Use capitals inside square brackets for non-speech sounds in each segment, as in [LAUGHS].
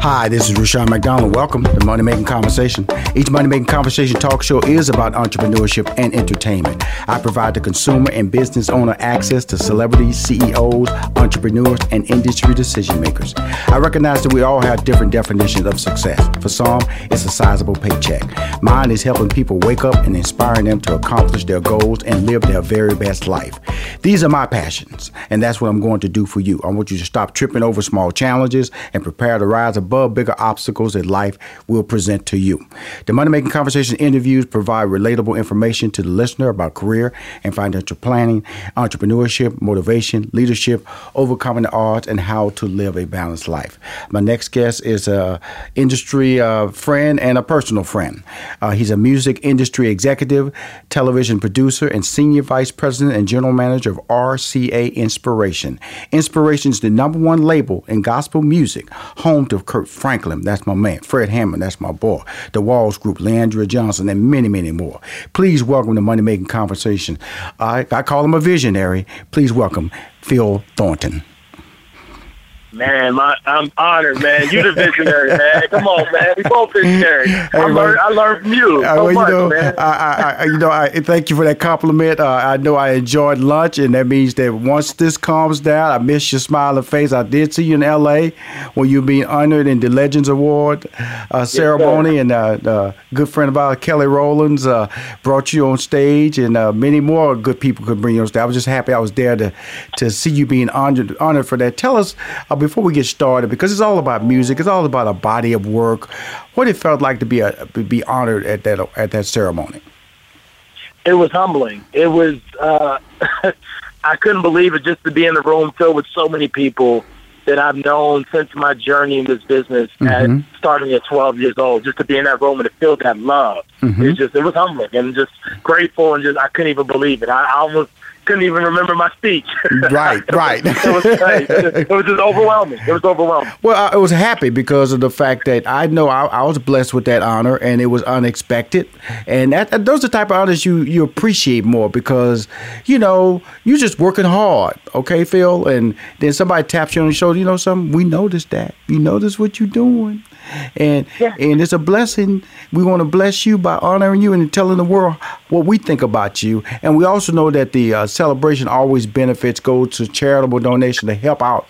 Hi, this is Rushion McDonald. Welcome to Money Making Conversation. Each Money Making Conversation talk show is about entrepreneurship and entertainment. I provide the consumer and business owner access to celebrities, CEOs, entrepreneurs, and industry decision makers. I recognize that we all have different definitions of success. For some, it's a sizable paycheck. Mine is helping people wake up and inspiring them to accomplish their goals and live their very best life. These are my passions, and that's what I'm going to do for you. I want you to stop tripping over small challenges and prepare to rise above above bigger obstacles that life will present to you. The Money Making Conversation interviews provide relatable information to the listener about career and financial planning, entrepreneurship, motivation, leadership, overcoming the odds, and how to live a balanced life. My next guest is a industry uh, friend and a personal friend. Uh, he's a music industry executive, television producer, and senior vice president and general manager of RCA Inspiration. Inspiration is the number one label in gospel music, home to Kirk Franklin, that's my man. Fred Hammond, that's my boy. The Walls Group, Le'Andria Johnson, and many, many more. Please welcome the Money Making Conversation. I, I call him a visionary. Please welcome Phil Thornton. Man, my, I'm honored, man. You the visionary, man. Come on, man. We both visionary. Hey, I, learned, I learned from you uh, so well, much, you know, man. I, I, you know, I thank you for that compliment. Uh, I know I enjoyed lunch, and that means that once this calms down, I miss your smiling face. I did see you in L.A. when you being honored in the Legends Award uh, ceremony, yes, and uh, good friend of ours, Kelly Rowlands, uh, brought you on stage, and uh, many more good people could bring you on stage. I was just happy I was there to to see you being honored honored for that. Tell us before we get started, because it's all about music, it's all about a body of work. What it felt like to be a, be honored at that at that ceremony. It was humbling. It was. Uh, [LAUGHS] I couldn't believe it just to be in the room filled with so many people that I've known since my journey in this business, mm-hmm. at, starting at 12 years old. Just to be in that room and to feel that love, mm-hmm. it just it was humbling and just grateful and just I couldn't even believe it. I, I almost couldn't even remember my speech. Right, [LAUGHS] right. it, was, it, was, just overwhelming. It was overwhelming. Well, I was happy because of the fact that I know I, I was blessed with that honor, and it was unexpected. And that, those are the type of honors you you appreciate more because you know you're just working hard. Okay, Phil, and then somebody taps you on the shoulder. You know something? We noticed that. You notice what you're doing and yeah. and it's a blessing. We want to bless you by honoring you and telling the world what we think about you. And we also know that the uh, celebration always benefits go to charitable donation to help out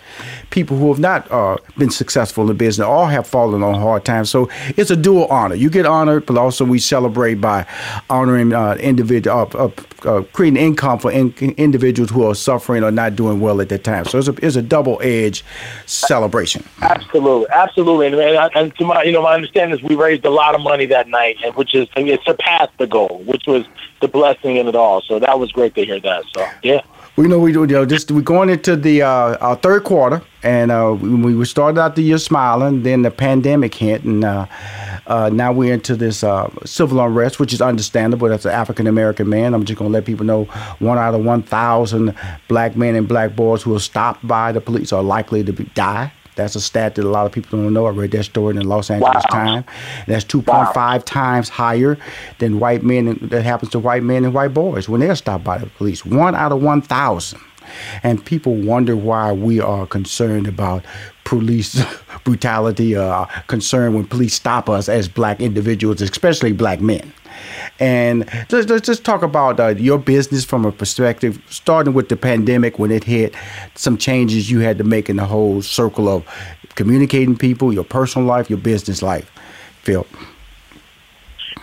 people who have not uh, been successful in business or have fallen on hard times. So it's a dual honor. You get honored, but also we celebrate by honoring uh, individual, uh, uh, creating income for in- individuals who are suffering or not doing well at that time. So it's a, it's a double edged celebration. Absolutely, absolutely, and, and, and to my you know my understanding is we raised a lot of money that night, and which is I mean, it surpassed the goal, which was the blessing in it all. So that was great to hear that. So yeah. We know we. You know, just we're going into the uh, our third quarter, and uh, we, we started out the year smiling. Then the pandemic hit, and uh, uh, now we're into this uh, civil unrest, which is understandable. That's an African American man. I'm just gonna let people know one out of one thousand black men and black boys who are stopped by the police are likely to be, die. That's a stat that a lot of people don't know. I read that story in the Los Angeles wow. Times. That's 2.5 wow. times higher than white men. That happens to white men and white boys when they're stopped by the police. One out of 1,000. And people wonder why we are concerned about police [LAUGHS] brutality, uh, concerned when police stop us as black individuals, especially black men. And let's, let's just talk about uh, your business from a perspective, starting with the pandemic when it hit, some changes you had to make in the whole circle of communicating people, your personal life, your business life. Phil.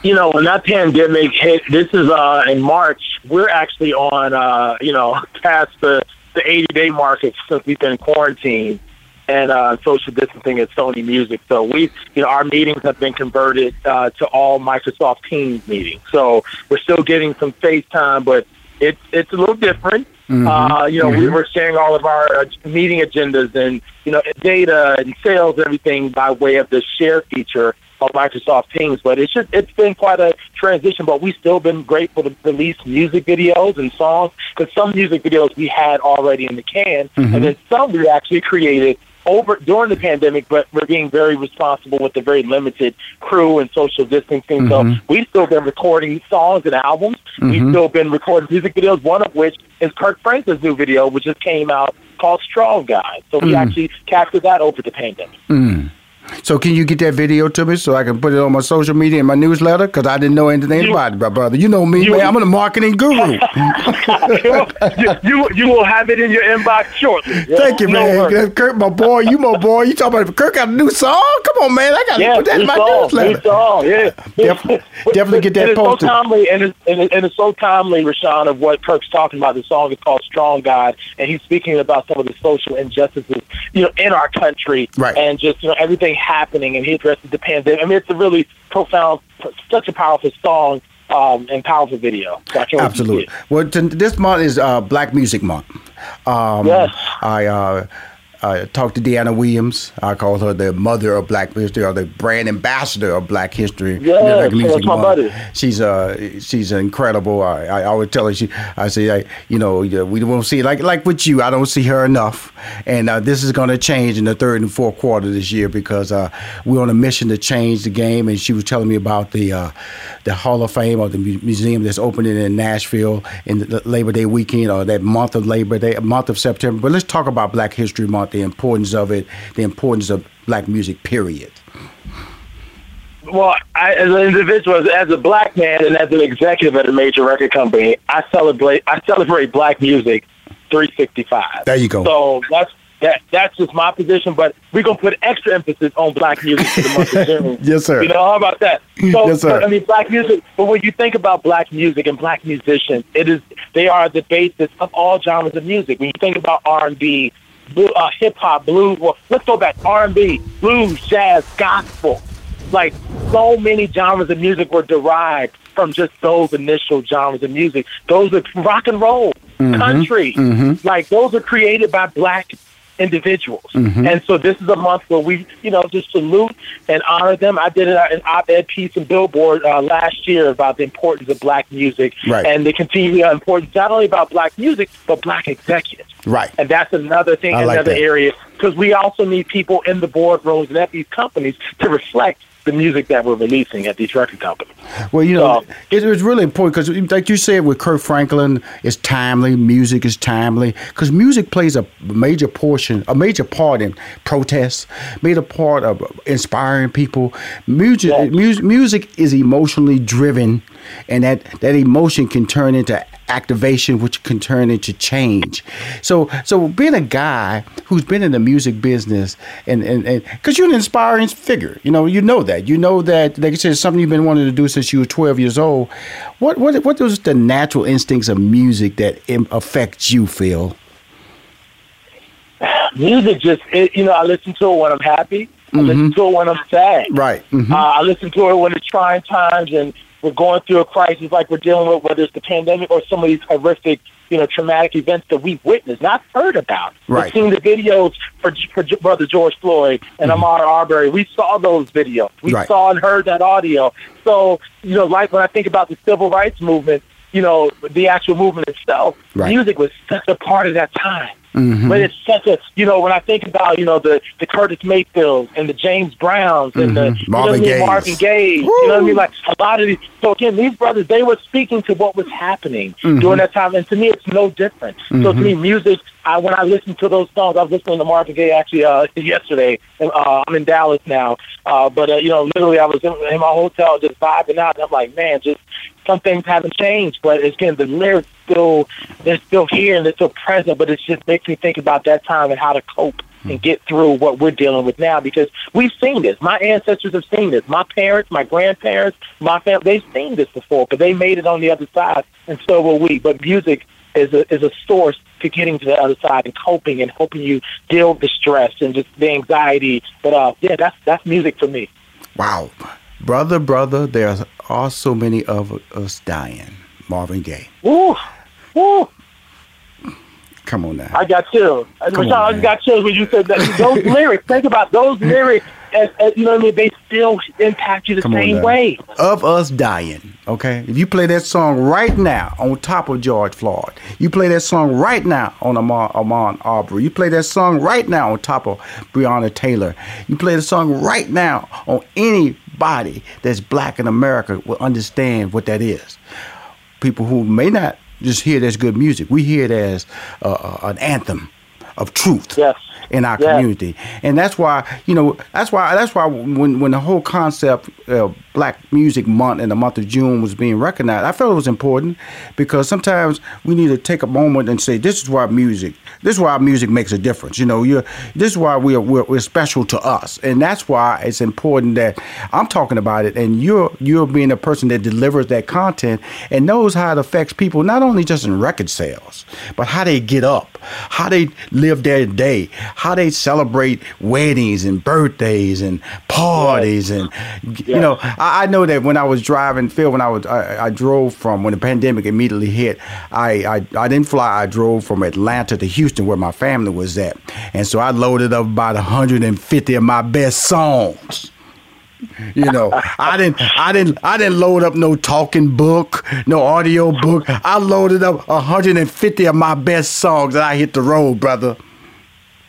You know, when that pandemic hit, this is uh, in March. We're actually on, uh, you know, [LAUGHS] past the the 80 day market since we've been quarantined and uh, social distancing at Sony Music. So we, you know, our meetings have been converted uh, to all Microsoft Teams meetings. So we're still getting some FaceTime, but it's it's a little different. Mm-hmm. Uh, you know, mm-hmm. we were sharing all of our uh, meeting agendas and you know data and sales, everything by way of the share feature of Microsoft Teams. But it's just it's been quite a transition. But we've still been grateful to release music videos and songs because some music videos we had already in the can, Mm-hmm. and then some we actually created over during the pandemic, but we're being very responsible with the very limited crew and social distancing. Mm-hmm. So we've still been recording songs and albums. We've mm-hmm. still been recording music videos. One of which is Kirk Franklin's new video, which just came out called Strong God. So we mm. actually captured that over the pandemic. Mm. So can you get that video to me so I can put it on my social media and my newsletter? Because I didn't know anything You- about it, my brother. You know me, You- man. I'm a marketing guru. [LAUGHS] you, you you will have it in your inbox shortly. Yeah, Thank you, no man. Kirk, my boy. You my boy. You talking about Kirk got a new song? Come on, man. I got to Yeah, put that in my song, new newsletter. song, yeah. [LAUGHS] Definitely- definitely get that and it's posted. So timely, and it's, and, it- and it's so timely, Rushion, of what Kirk's talking about. The song is called "Strong God," and he's speaking about some of the social injustices, you know, in our country, Right. and just you know everything happening. And he addresses the pandemic. I mean, it's a really profound, such a powerful song um, and powerful video. So I can't wait to see Absolutely. Well, t- this month is uh, Black Music Month. Um, Yes. I uh, I talked to Dyana Williams. I call her the mother of Black history, or the brand ambassador of Black history. Black that's my buddy. She's uh, she's incredible. I, I always tell her, she, I say, I, you know, we won't see like like with you. I don't see her enough, and uh, this is going to change in the third and fourth quarter this year because uh, we're on a mission to change the game. And she was telling me about the uh, the Hall of Fame or the mu- museum that's opening in Nashville in the Labor Day weekend or that month of Labor Day, month of September. But let's talk about Black History Month, the importance of it, the importance of black music. Period. Well, I, as an individual, as, as a black man, and as an executive at a major record company, I celebrate. I celebrate black music 365. There you go. So that's that. That's just my position. But we're gonna put extra emphasis on black music for the month of June. [LAUGHS] Yes, sir. You know how about that? [LAUGHS] So, Yes, sir. I mean, black music. But when you think about black music and black musicians, it is they are the basis of all genres of music. When you think about R and B, uh, hip hop, blues. Well, let's go back. R and B, blues, jazz, gospel. Like so many genres of music were derived from just those initial genres of music. Those are rock and roll, country. Like those are created by black individuals. And so this is a month where we, you know, just salute and honor them. I did an op-ed piece in Billboard uh, last year about the importance of black music Right. and the continuing importance not only about black music but black executives. Right. And that's another thing, I another that. area, because we also need people in the boardrooms and at these companies to reflect the music that we're releasing at these record companies. Well, you know, So- it, it's really important because, like you said, with Kirk Franklin, it's timely. Music is timely because music plays a major portion, a major part in protests, made a part of inspiring people. Music, Yes. music, music is emotionally driven, and that that emotion can turn into activation, which can turn into change. So, so being a guy who's been in the music business, and and and because you're an inspiring figure, you know, you know that, you know that, like I said, it's something you've been wanting to do since you were 12 years old. What what what was the natural instincts of music that affects you, Phil? Music just, it, you know, I listen to it when I'm happy. I listen to it when I'm sad. Right. Mhm. Uh, I listen to it when it's trying times and we're going through a crisis like we're dealing with, whether it's the pandemic or some of these horrific, you know, traumatic events that we've witnessed, not heard about. Right. We've seen the videos for, for Brother George Floyd and Ahmaud Arbery. We saw those videos. We Mm-hmm. Right. saw and heard that audio. So, you know, like when I think about the civil rights movement, you know, the actual movement itself, Right. music was such a part of that time. Mhm. But it's such a, you know, when I think about, you know, the, the Curtis Mayfields and the James Browns and the Mhm. you know what I Marvin Gaye. Marvin Gaye, you know what I mean? Like a lot of these. So again, these brothers, they were speaking to what was happening Mm-hmm. during that time, and to me, it's no different. So to me, music. I when I listen to those songs, I was listening to Marvin Gaye actually uh, yesterday. And, uh, I'm in Dallas now, uh, but uh, you know, literally, I was in, in my hotel just vibing out, and I'm like, man, just some things haven't changed, but it's again, the lyrics still they're still here and they're still present. But it just makes me think about that time and how to cope and get through what we're dealing with now because we've seen this. My ancestors have seen this. My parents, my grandparents, my family, they've seen this before, but they made it on the other side, and so will we. But music is a is a source to getting to the other side and coping and helping you deal with the stress and just the anxiety. But uh, yeah, that's that's music for me. Wow, brother, brother, there are so many of us dying. Marvin Gaye, Woo, woo. come on now. I got chills. I, Come I man. got chills when you said that. Those [LAUGHS] lyrics, think about those lyrics and, and, you know what I mean. They still impact you the Come same way. Of us dying, okay? If you play that song right now on top of George Floyd, you play that song right now on Ahmaud, Ahmaud Arbery, you play that song right now on top of Breonna Taylor, you play the song right now on anybody that's black in America will understand what that is. People who may not just hear it as good music, we hear it as uh, uh, an anthem of truth Yes. In our community, and that's why you know that's why that's why when when the whole concept of Black Music Month in the month of June was being recognized, I felt it was important because sometimes we need to take a moment and say this is why music, this is why music makes a difference. You know, you're this is why we're we're, we're special to us, and that's why it's important that I'm talking about it, and you're you're being a person that delivers that content and knows how it affects people not only just in record sales, but how they get up, how they live their day, how they celebrate weddings and birthdays and parties, and you know, I, I know that when I was driving, Phil, when I was I, I drove from when the pandemic immediately hit, I, I I didn't fly, I drove from Atlanta to Houston where my family was at, and so I loaded up about 150 of my best songs. You know, I didn't, I didn't, I didn't load up no talking book, no audio book. I loaded up 150 of my best songs, and I hit the road, brother.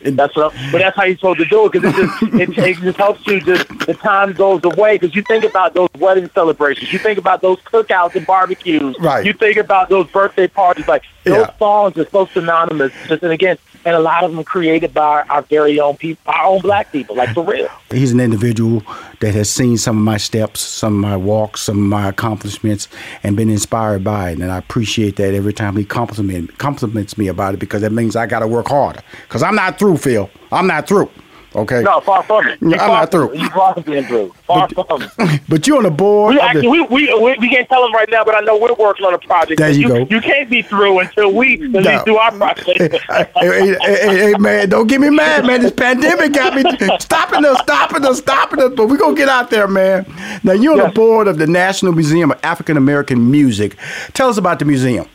That's what, I'm- but that's how you're supposed to do it because it just it, it just helps you. Just the time goes away because you think about those wedding celebrations, you think about those cookouts and barbecues, Right. You think about those birthday parties. Like those Yeah. songs are so synonymous. Just and again, and a lot of them created by our very own people, our own black people, like for real. He's an individual that has seen some of my steps, some of my walks, some of my accomplishments, and been inspired by it. And I appreciate that every time he compliment, compliments me about it because that means I got to work harder. Because I'm not through, Phil. I'm not through. Okay. No, far from it. I'm far not through. You far from being through. Far from it. [LAUGHS] But you're on the board. We, actually, the- we, we, we, we can't tell them right now, but I know we're working on a project. There you go. You can't be through until we at No. least do our project. [LAUGHS] hey, hey, hey, hey, man, don't get me mad, man. This pandemic got me stopping us, stopping us, stopping us. But we're going to get out there, man. Now, you're on the board of the National Museum of African American Music. Tell us about the museum.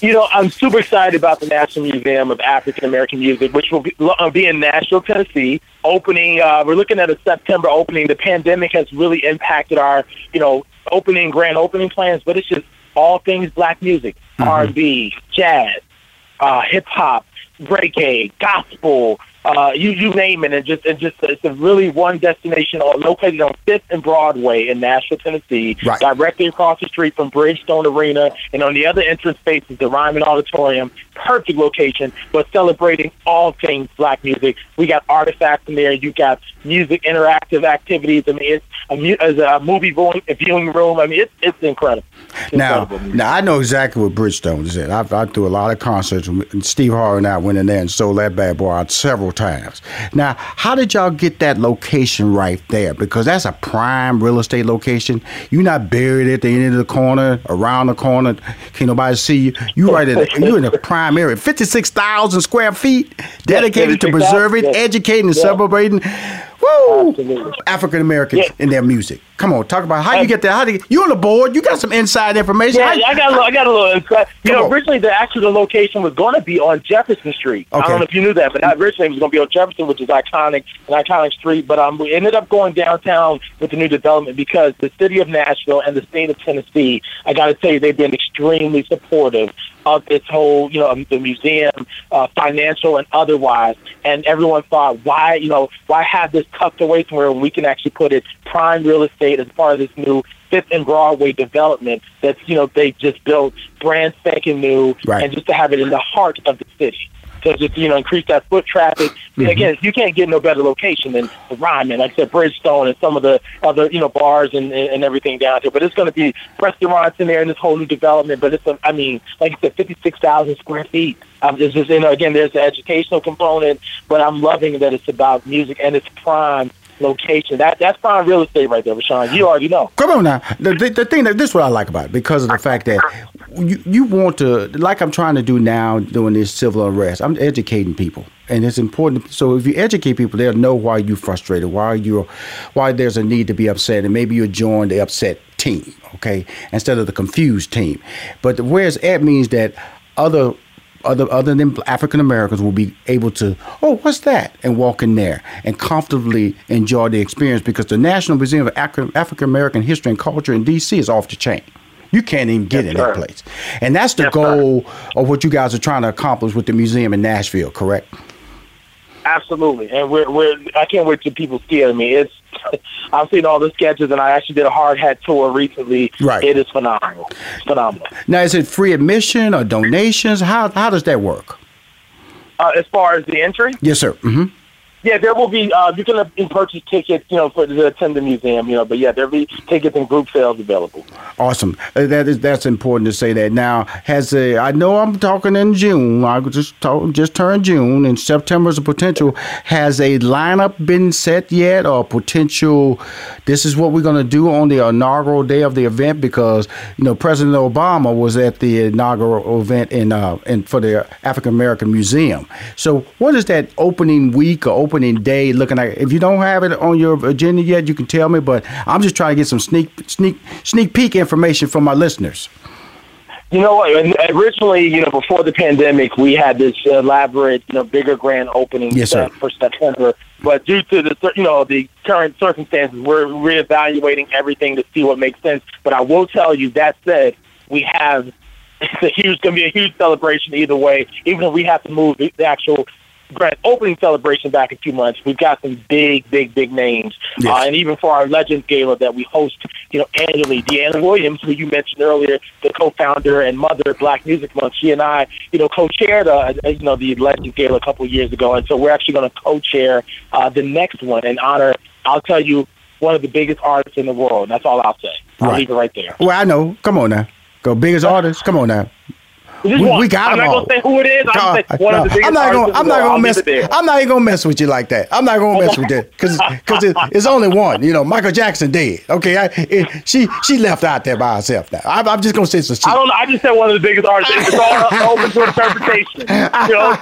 You know, I'm super excited about the National Museum of African American Music, which will be, uh, be in Nashville, Tennessee. Opening, uh, we're looking at a September opening. The pandemic has really impacted our, you know, opening grand opening plans, but it's just all things black music, R&B, jazz, uh, hip hop, reggae, gospel, uh, you you name it, and just and just it's a really one destination all located on Fifth and Broadway in Nashville, Tennessee, Right. directly across the street from Bridgestone Arena, and on the other entrance space is the Ryman Auditorium. Perfect location, but celebrating all things black music. We got artifacts in there. You got music interactive activities. I mean, it's a, mu- as a movie viewing, viewing room. I mean, it's it's incredible. It's Now, incredible. now I know exactly what Bridgestone is at. I've, I threw a lot of concerts. And Steve Harvey and I went in there and sold that bad boy out several times. Now, how did y'all get that location right there? Because that's a prime real estate location. You're not buried at the end of the corner, around the corner. Can't nobody see you. You right in. You in a [LAUGHS] prime area. Fifty-six thousand square feet dedicated to preserving, educating, and Yeah. celebrating. Woo! African Americans Yeah. in their music. Come on, talk about how you get there. How do you, you on the board? You got some inside information. Yeah, I got a little, I got a little insight. You know, on. originally the actually the location was going to be on Jefferson Street. I don't know if you knew that, but originally it was going to be on Jefferson, which is iconic, an iconic street. But um, we ended up going downtown with the new development because the city of Nashville and the state of Tennessee, I got to tell you, they've been extremely supportive of this whole, you know, the museum, uh, financial and otherwise. And everyone thought, why, you know, why have this tucked away somewhere we can actually put it prime real estate as part of this new Fifth and Broadway development that's, you know, they just built brand spanking new Right. and just to have it in the heart of the city. To just, you know, increase that foot traffic. Again, you can't get no better location than the Ryman, like I said, Bridgestone and some of the other, you know, bars and, and everything down there. But it's going to be restaurants in there in this whole new development. But it's, a, I mean, like I said, 56,000 square feet. Um, it's just, you know, again, there's the educational component, but I'm loving that it's about music and it's prime location. That That's prime real estate right there, Rushion. You already know. Come on now. The, the, the thing that this is what I like about it because of the fact that you you want to like I'm trying to do now doing this civil unrest. I'm educating people, and it's important. So if you educate people, they'll know why you're frustrated, why you're, why there's a need to be upset, and maybe you join the upset team, okay, instead of the confused team. But the where's at means that other other other than African Americans will be able to, oh, what's that, and walk in there and comfortably enjoy the experience because the National Museum of African American History and Culture in D.C. is off the chain. You can't even get yes, in sir. that place, and that's the yes, goal sir. of what you guys are trying to accomplish with the museum in Nashville. Correct? Absolutely, and we're, we're I can't wait till people see it. I mean, it's [LAUGHS] I've seen all the sketches, and I actually did a hard hat tour recently. Right, it is phenomenal. It's phenomenal. Now, is it free admission or donations? How how does that work? Uh, as far as the entry? Yes, sir. Mm-hmm. Yeah, there will be. Uh, you can purchase tickets, you know, for to attend the museum, you know. But yeah, there'll be tickets and group sales available. Awesome. Uh, that is that's important to say that. Now, has a I know I'm talking in June. I just talk, just turned June, and September is a potential. Has a lineup been set yet, or potential? This is what we're going to do on the inaugural day of the event because you know President Obama was at the inaugural event in uh in for the African American Museum. So, what is that opening week or opening day looking like? If you don't have it on your agenda yet, you can tell me. But I'm just trying to get some sneak sneak sneak peek information from my listeners. You know what? Originally, you know, before the pandemic, we had this elaborate, you know, bigger grand opening yes, sir. for September. But due to the, you know, the current circumstances, we're reevaluating everything to see what makes sense. But I will tell you that said, we have [LAUGHS] it's a huge, going to be a huge celebration either way. Even if we have to move the, the actual grand opening celebration back in two months. We've got some big, big, big names, yes. uh, and even for our Legends Gala that we host, you know, annually. Dyana Williams, who you mentioned earlier, the co-founder and mother of Black Music Month, she and I, you know, co-chaired, uh, you know, the Legends Gala a couple of years ago, and so we're actually going to co-chair uh, the next one and honor. I'll tell you, one of the biggest artists in the world. That's all I'll say. I'll right. leave it right there. Well, I know. Come on now. Go biggest [LAUGHS] artist. Come on now. We, we, got I'm them all. I'm not gonna say who it is. I'm, no, one no, of the biggest I'm not gonna. I'm not gonna mess. I'm not even gonna mess with you like that. I'm not gonna mess with that because because it, it's only one. You know, Michael Jackson dead. Okay, I, it, she she left out there by herself. Now I'm, I'm just gonna say some. shit. I don't know. I just said one of the biggest artists. It's all open [LAUGHS] to interpretation. You know,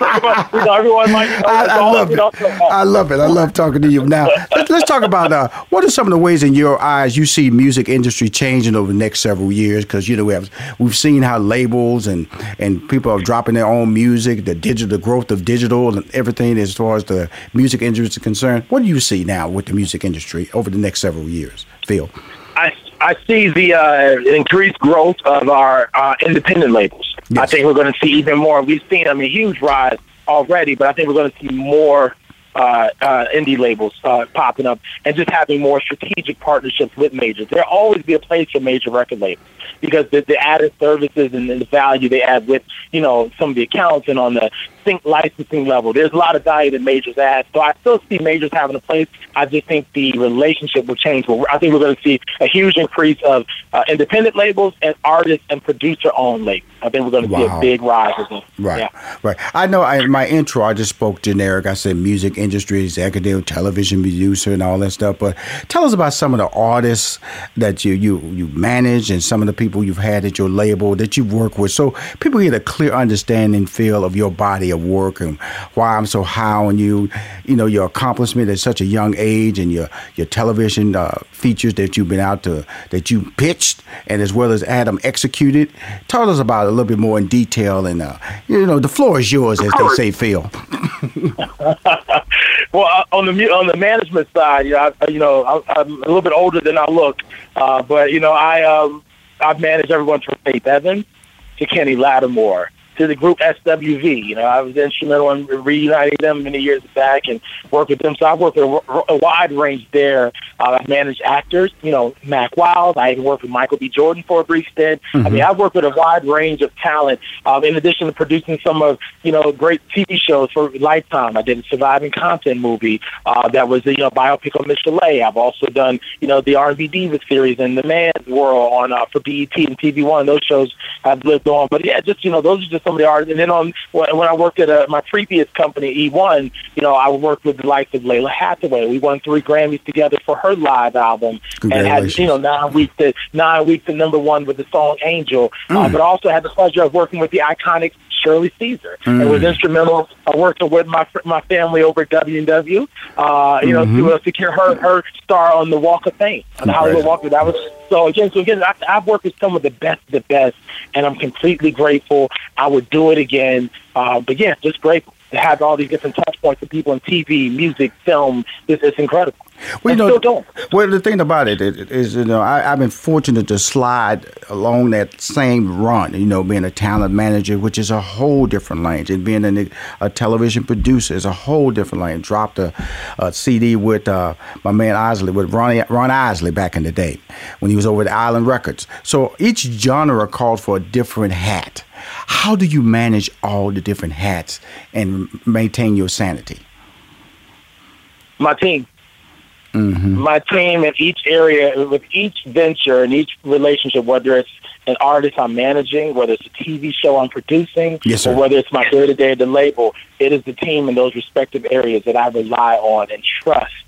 you know everyone might. Know, I, I all, love it. Know, I love it. I love talking to you. Now let's, let's talk about uh, what are some of the ways in your eyes you see music industry changing over the next several years? Because you know we have we've seen how labels and and people are dropping their own music, the digital, the growth of digital, and everything as far as the music industry is concerned. What do you see now with the music industry over the next several years, Phil? I I see the uh, increased growth of our uh, independent labels. Yes. I think we're going to see even more. We've seen, I mean, huge rise already, but I think we're going to see more uh, uh, indie labels uh, popping up and just having more strategic partnerships with majors. There'll always be a place for major record labels because the, the added services and the value they add with, you know, some of the accounts and on the sync licensing level. There's a lot of value that majors add. So I still see majors having a place. I just think the relationship will change. I think we're going to see a huge increase of uh, independent labels and artists and producer-owned labels. I think we're going to wow. see a big rise. Right, yeah. right. I know. I, in my intro, I just spoke generic. I said music industry, executive, television producer, and all that stuff. But tell us about some of the artists that you you you manage and some of the people you've had at your label that you've worked with, so people get a clear understanding, feel of your body of work and why I'm so high on you. You know your accomplishment at such a young age and your your television uh, features that you've been out to that you pitched and as well as Adam executed. Tell us about it a little bit more in detail and uh, you know the floor is yours as they say, Phil. [LAUGHS] well, uh, on the on the management side, you know, I, you know, I, am a little bit older than I look, uh, but you know, I um, I've managed everyone from Faith Evans to Kenny Lattimore to the group SWV. You know, I was instrumental in reuniting them many years back and worked with them. So I've worked with a, a wide range there. Uh, I've managed actors, you know, Mac Wild. I even worked with Michael B. Jordan for a brief stint. Mm-hmm. I mean, I've worked with a wide range of talent. Um, in addition to producing some of, you know, great TV shows for Lifetime. I did a surviving Compton movie uh, that was, you know, biopic on Michel'le. I've also done, you know, the R&B Diva series and The Man's World on uh, for BET and TV One. Those shows have lived on. But yeah, just, you know, those are just some of the artists. And then on when I worked at a, uh, my previous company, E1, you know, I worked with the likes of Lalah Hathaway. We won three Grammys together for her live album, and had you know nine weeks to nine weeks to number one with the song Angel. Uh, mm. Uh, but also had the pleasure of working with the iconic Shirley Caesar, mm. and was instrumental uh, working with my my family over at W&W, uh, you know, mm-hmm. to uh, secure her her star on the Walk of Fame, on the Hollywood Walk. Of, that was so again. So again, I, I've worked with some of the best, the best, and I'm completely grateful. I would do it again. Uh, but yeah, just grateful to have all these different touch points with people in TV, music, film. It's, it's incredible. Well, you know, well, the thing about it is, you know, I, have been fortunate to slide along that same run. You know, being a talent manager, which is a whole different lane, and being a, a television producer is a whole different lane. Dropped a, a CD with uh, my man Isley, with Ronnie, Ron Isley back in the day when he was over at Island Records. So each genre called for a different hat. How do you manage all the different hats and maintain your sanity? My team. Mm-hmm. My team in each area, with each venture and each relationship, whether it's an artist I'm managing, whether it's a TV show I'm producing, yes, or whether it's my day to day at the label, it is the team in those respective areas that I rely on and trust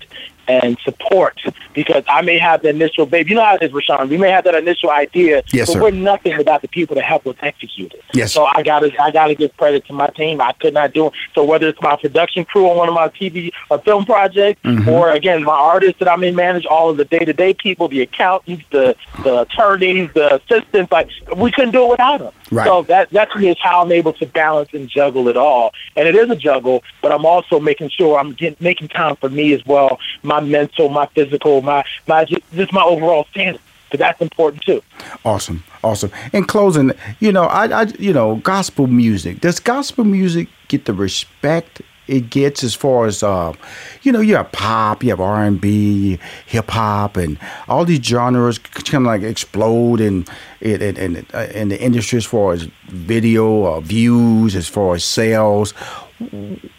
and support because I may have the initial baby. You know how it is, Rushion. We may have that initial idea, yes, but sir. we're nothing without the people to help us execute it. Yes. So I gotta I gotta give credit to my team. I could not do it. So whether it's my production crew on one of my TV or film projects, mm-hmm. or again my artists that I may manage, all of the day to day people, the accountants, the the attorneys, the assistants, like we couldn't do it without them. Right. So that that to is how I'm able to balance and juggle it all. And it is a juggle, but I'm also making sure I'm getting, making time for me as well. My mental, my physical, my my just my overall standard. But that's important too. Awesome, awesome. In closing, you know, I, I, you know, gospel music. Does gospel music get the respect it gets as far as uh, you know you have pop you have r&b hip-hop and all these genres kind of like explode in in, in, in the industry as far as video uh, views as far as sales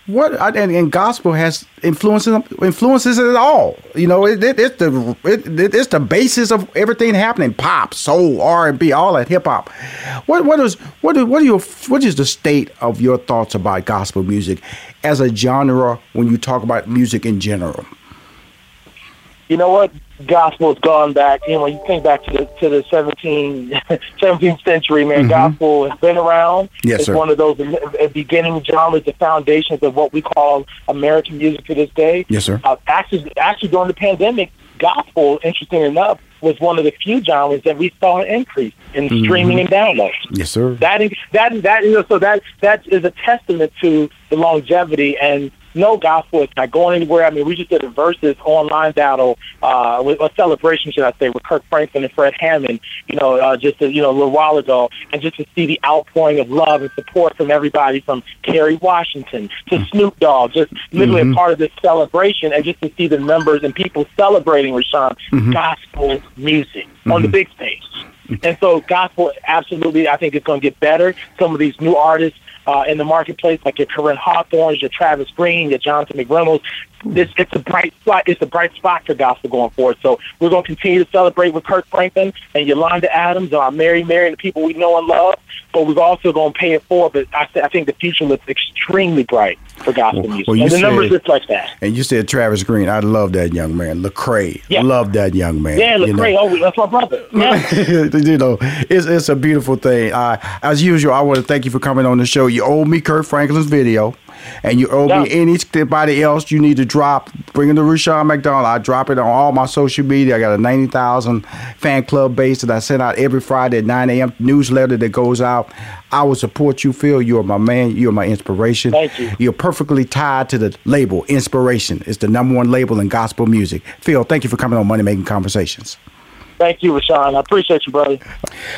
what and, and, gospel has influences influences it all. You know, it, it, it's the it, it's the basis of everything happening: pop, soul, R and B, all that hip hop. What what is what is, what are your what is the state of your thoughts about gospel music as a genre when you talk about music in general? You know what? Gospel has gone back. You know, when you think back to the to the 17, 17th [LAUGHS] century, man, mm-hmm. gospel has been around. Yes, it's sir. one of those beginning genres, the foundations of what we call American music to this day. Yes, sir. Uh, actually, actually during the pandemic, gospel, interesting enough, was one of the few genres that we saw an increase in mm-hmm. streaming and downloads. Yes, sir. That that that you know, so that that is a testament to the longevity and no gospel. It's not going anywhere. I mean, we just did a versus online battle, uh, with a celebration, should I say, with Kirk Franklin and Fred Hammond. You know, uh, just a, you know a little while ago, and just to see the outpouring of love and support from everybody, from Kerry Washington to mm-hmm. Snoop Dogg, just literally mm-hmm. a part of this celebration, and just to see the numbers and people celebrating Rushion mm-hmm. gospel music mm-hmm. on the mm-hmm. big stage. And so gospel absolutely I think it's gonna get better. Some of these new artists uh, in the marketplace, like your Koryn Hawthornes, your Travis Green, your Jonathan McReynolds. This it's a bright spot. It's a bright spot for gospel going forward. So we're going to continue to celebrate with Kirk Franklin and Yolanda Adams, and our Mary Mary, and the people we know and love. But we're also going to pay it forward. But I, I think the future looks extremely bright for gospel well, music. Well, and the said, numbers reflect that. And you said Travis Green. I love that young man. Lecrae. Yeah. Love that young man. Yeah, Lecrae. You know? Oh, that's my brother. Yeah. [LAUGHS] you know, it's, it's a beautiful thing. Uh, as usual, I want to thank you for coming on the show. You owe me Kirk Franklin's video and you owe yeah. me anybody else you need to drop, bring it to Rushion McDonald. I drop it on all my social media. I got a 90,000 fan club base that I send out every Friday at 9 a.m. newsletter that goes out. I will support you, Phil. You are my man. You are my inspiration. Thank you. You're perfectly tied to the label. Inspiration It's the number one label in gospel music. Phil, thank you for coming on Money Making Conversations. Thank you, Rushion. I appreciate you, brother.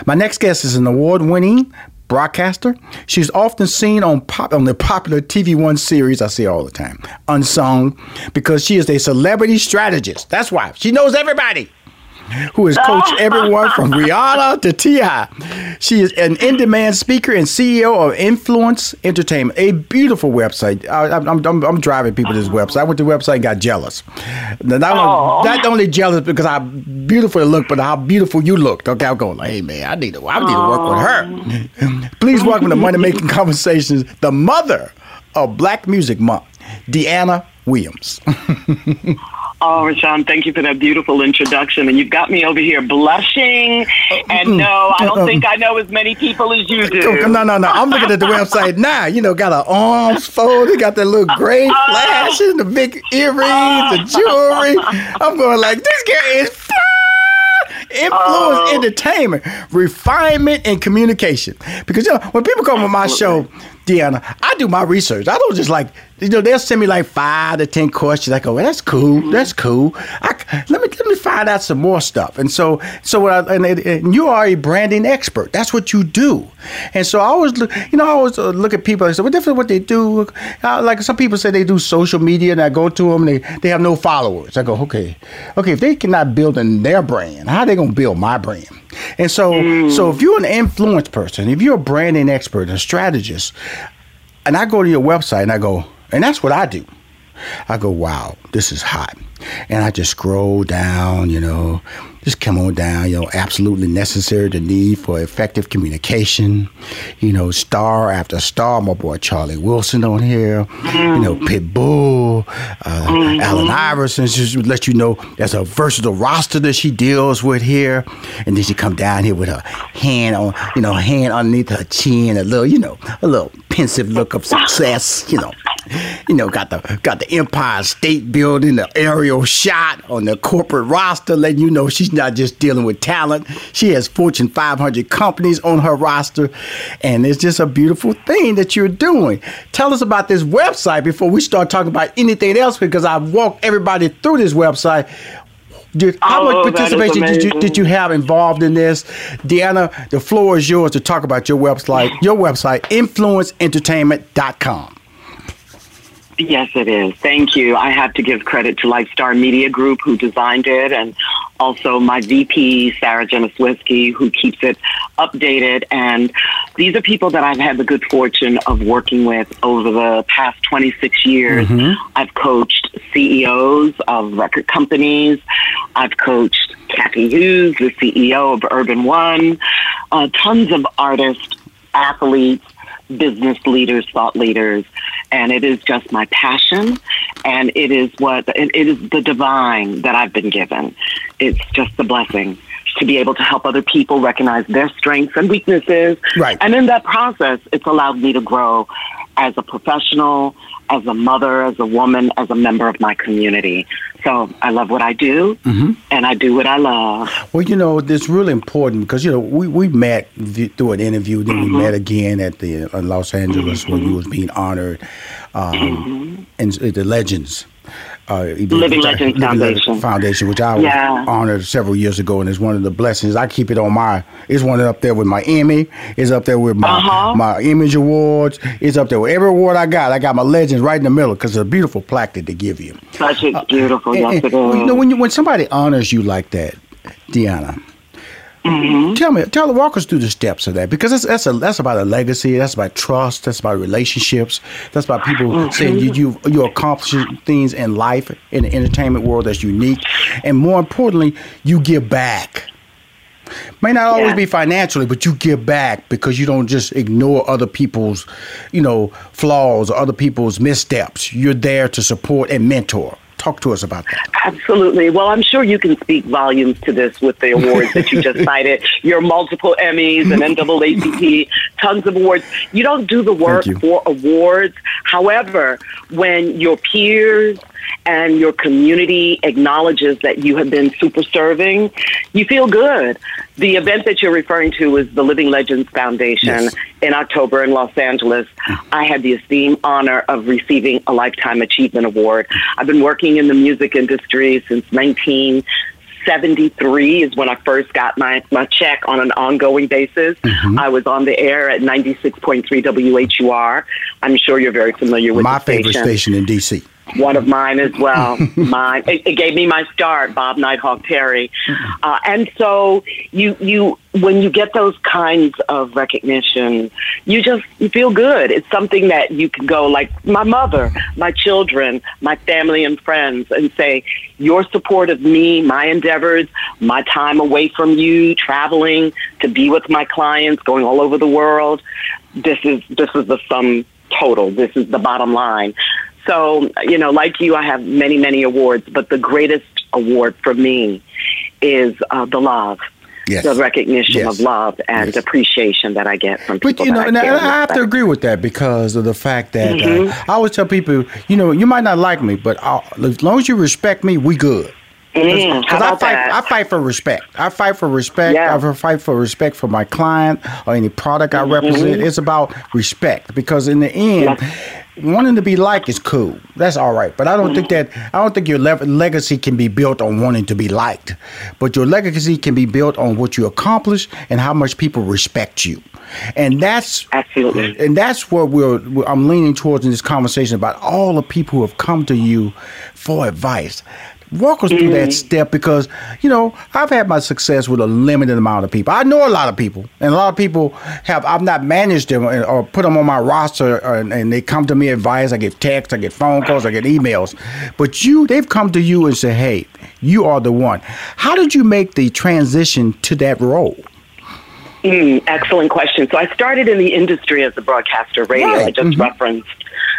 My next guest is an award winning broadcaster. She's often seen on pop on the popular TV One series I see all the time, Unsung, because she is a celebrity strategist. That's why she knows everybody who has coached oh. everyone from [LAUGHS] Rihanna to T.I. She is an in demand speaker and CEO of Influence Entertainment, a beautiful website. I, am I'm, I'm, I'm, driving people to this website. I went to the website and got jealous. Not, oh. not only jealous because how beautiful it looked, but how beautiful you looked. Okay, I'm going, hey, man, I need to, I need to work with her. Oh. Please welcome to Money Making Conversations, the mother of Black Music Month, Dyana Williams. [LAUGHS] Oh, Rushion, thank you for that beautiful introduction. And you've got me over here blushing. Uh, and no, I uh, don't um, think I know as many people as you do. Oh, no, no, no. I'm looking at the [LAUGHS] website now. You know, got her arms folded, got that little uh, gray Oh. flashing, the big earrings, the jewelry. [LAUGHS] I'm going like, this girl is. Influence, Oh. entertainment, refinement, and communication. Because you know, when people come on my show, Dyana, I do my research. I don't just like you know they'll send me like five to ten questions. I go, well, that's cool, that's cool. I, let me let me find out some more stuff. And so so what I, and, and you are a branding expert. That's what you do. And so I always look, you know, I always uh, look at people and say, what different what they do? Uh, like some people say they do social media, and I go to them and they they have no followers. I go, okay, okay, if they cannot build in their brand, how are they gonna build my brand? And so so if you're an influence person, if you're a branding expert, a strategist, and I go to your website and I go, and that's what I do. I go, wow, this is hot. And I just scroll down, you know, just come on down, you know, absolutely necessary, the need for effective communication, you know, star after star, my boy Charlie Wilson on here, you know, Pitbull, uh, Allen Iverson, just let you know there's a versatile roster that she deals with here. And then she come down here with her hand on, you know, hand underneath her chin, a little, you know, a little pensive look of success, you know. You know, got the got the Empire State Building, the aerial shot on the corporate roster, letting you know she's not just dealing with talent. She has Fortune 500 companies on her roster, and it's just a beautiful thing that you're doing. Tell us about this website before we start talking about anything else, because I've walked everybody through this website. Did, how Oh, much participation did you did you have involved in this, Dyana? The floor is yours to talk about your website. Your website, influenceentertainment.com. Yes, it is. Thank you. I have to give credit to Lifestar Media Group, who designed it, and also my VP, Sarah Janiswiski, who keeps it updated. And these are people that I've had the good fortune of working with over the past 26 years. I've coached CEOs of record companies. I've coached Cathy Hughes, the CEO of Urban One, uh, tons of artists, athletes, business leaders, thought leaders, and it is just my passion, and it is what it is the divine that I've been given. It's just a blessing to be able to help other people recognize their strengths and weaknesses, Right. And in that process, it's allowed me to grow as a professional, as a mother, as a woman, as a member of my community. So I love what I do, and I do what I love. Well, you know, it's really important because you know we, we met through an interview, then Mm-hmm. we met again at the uh, Los Angeles when you was being honored, um, and s- the Legends. Uh. Living Legends Foundation. Foundation, which I was Yeah. honored several years ago, and it's one of the blessings. I keep it on my. It's one up there with my Emmy. It's up there with my Uh-huh. my Image Awards. It's up there with every award I got. I got my Legends right in the middle because it's a beautiful plaque that they give you. Such a beautiful. yes, And- and, you know, when you, when somebody honors you like that, Dyana, Mm-hmm. tell me, tell the walkers through the steps of that because that's that's a that's about a legacy. That's about trust. That's about relationships. That's about people Mm-hmm. saying you you you accomplish things in life in the entertainment world that's unique, and more importantly, you give back. May not always Yeah. be financially, but you give back because you don't just ignore other people's, you know, flaws or other people's missteps. You're there to support and mentor. Talk to us about that. Absolutely. Well, I'm sure you can speak volumes to this with the awards that you just [LAUGHS] cited. Your multiple Emmys and NAACP, [LAUGHS] tons of awards. You don't do the work for awards. However, when your peers and your community acknowledges that you have been super serving, you feel good. The event that you're referring to is the Living Legends Foundation Yes. in October in Los Angeles. I had the esteemed honor of receiving a Lifetime Achievement Award. I've been working in the music industry since 1973 is when I first got my, my check on an ongoing basis. Mm-hmm. I was on the air at 96.3 WHUR. I'm sure you're very familiar with My favorite station station in DC. One of mine as well. [LAUGHS] mine. It, it gave me my start, Bob Nighthawk Terry. Uh, and so you you when you get those kinds of recognition, you just you feel good. It's something that you can go like my mother, my children, my family and friends, and say your support of me, my endeavors, my time away from you, traveling to be with my clients, going all over the world. This is this is the sum total. This is the bottom line. So, you know, like you, I have many, many awards, but the greatest award for me is uh, the love. Yes. The recognition yes. of love and yes. appreciation that I get from people. But you know, and I, I have to agree with that because of the fact that uh, mm-hmm. uh, I always tell people, you know, you might not like me, but I'll, as long as you respect me, we good. Because mm, I fight, I fight for respect. I fight for respect. Yeah. I fight for respect for my client or any product I mm-hmm. represent. It's about respect because in the end, yeah. Wanting to be liked is cool. That's all right. But I don't think that I don't think your le- legacy can be built on wanting to be liked. But your legacy can be built on what you accomplish and how much people respect you. And that's absolutely, and that's what we're, I'm leaning towards in this conversation about all the people who have come to you for advice. Walk us mm-hmm. through that mm-hmm. step because, you know, I've had my success with a limited amount of people. I know a lot of people, and a lot of people have, I've not managed them or put them on my roster, and, and they come to me advice. I get texts, I get phone calls, I get emails. But you, they've come to you and say, hey, you are the one. How did you make the transition to that role? Mm, excellent question. So I started in the industry as a broadcaster radio. Right. I just mm-hmm. referenced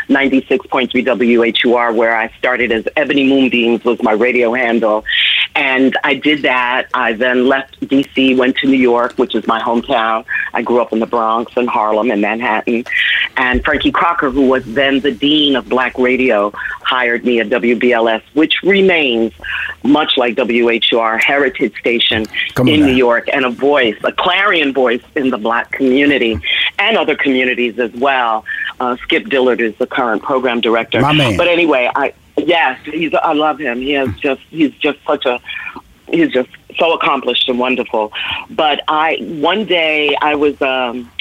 96.3 WHUR, where I started as Ebony Moonbeams was my radio handle. And I did that. I then left DC, went to New York, which is my hometown. I grew up in the Bronx and Harlem and Manhattan. And Frankie Crocker, who was then the dean of black radio, hired me at WBLS, which remains much like WHUR, heritage station Come in New York, and a voice, a clarion voice in the black community and other communities as well. Uh, Skip Dillard is the current program director. My man. But anyway, I yes, he's I love him. He has just he's just such a he's just so accomplished and wonderful. But I one day I was um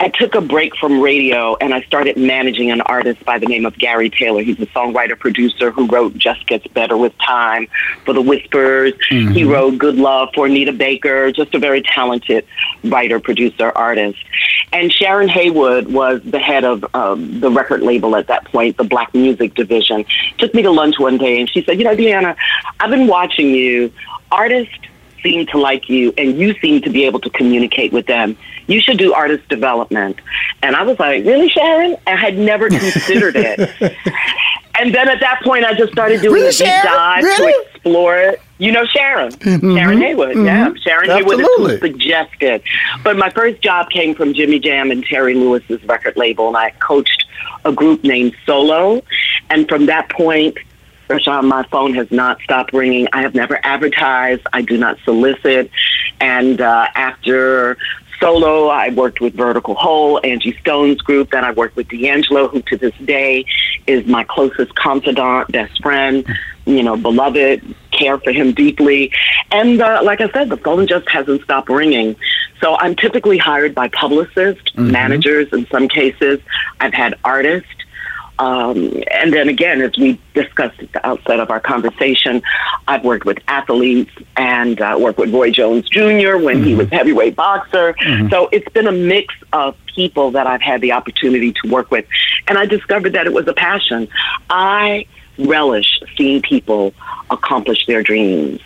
I took a break from radio and I started managing an artist by the name of Gary Taylor. He's a songwriter producer who wrote Just Gets Better with Time for the Whispers. Mm-hmm. He wrote Good Love for Anita Baker, just a very talented writer, producer, artist. And Sharon Heyward was the head of um, the record label at that point, the Black Music Division. Took me to lunch one day and she said, You know, Dyana, I've been watching you. Artists seem to like you and you seem to be able to communicate with them you should do artist development. And I was like, really, Sharon? I had never considered it. [LAUGHS] and then at that point, I just started doing really, a deep dive really? to explore it. You know Sharon, mm-hmm. Sharon Heyward, mm-hmm. yeah, Sharon Absolutely. Heyward is suggested. But my first job came from Jimmy Jam and Terry Lewis's record label, and I coached a group named Solo. And from that point, Rushion, my phone has not stopped ringing. I have never advertised. I do not solicit. And uh, after solo. I worked with Vertical Hold, Angie Stone's group. Then I worked with D'Angelo, who to this day is my closest confidant, best friend, you know, beloved, care for him deeply. And uh, like I said, the phone just hasn't stopped ringing. So I'm typically hired by publicists, mm-hmm. managers in some cases. I've had artists. Um, and then again, as we discussed at the outset of our conversation, I've worked with athletes and uh, worked with Roy Jones Jr. when mm-hmm. he was heavyweight boxer. Mm-hmm. So it's been a mix of people that I've had the opportunity to work with. And I discovered that it was a passion. I relish seeing people accomplish their dreams.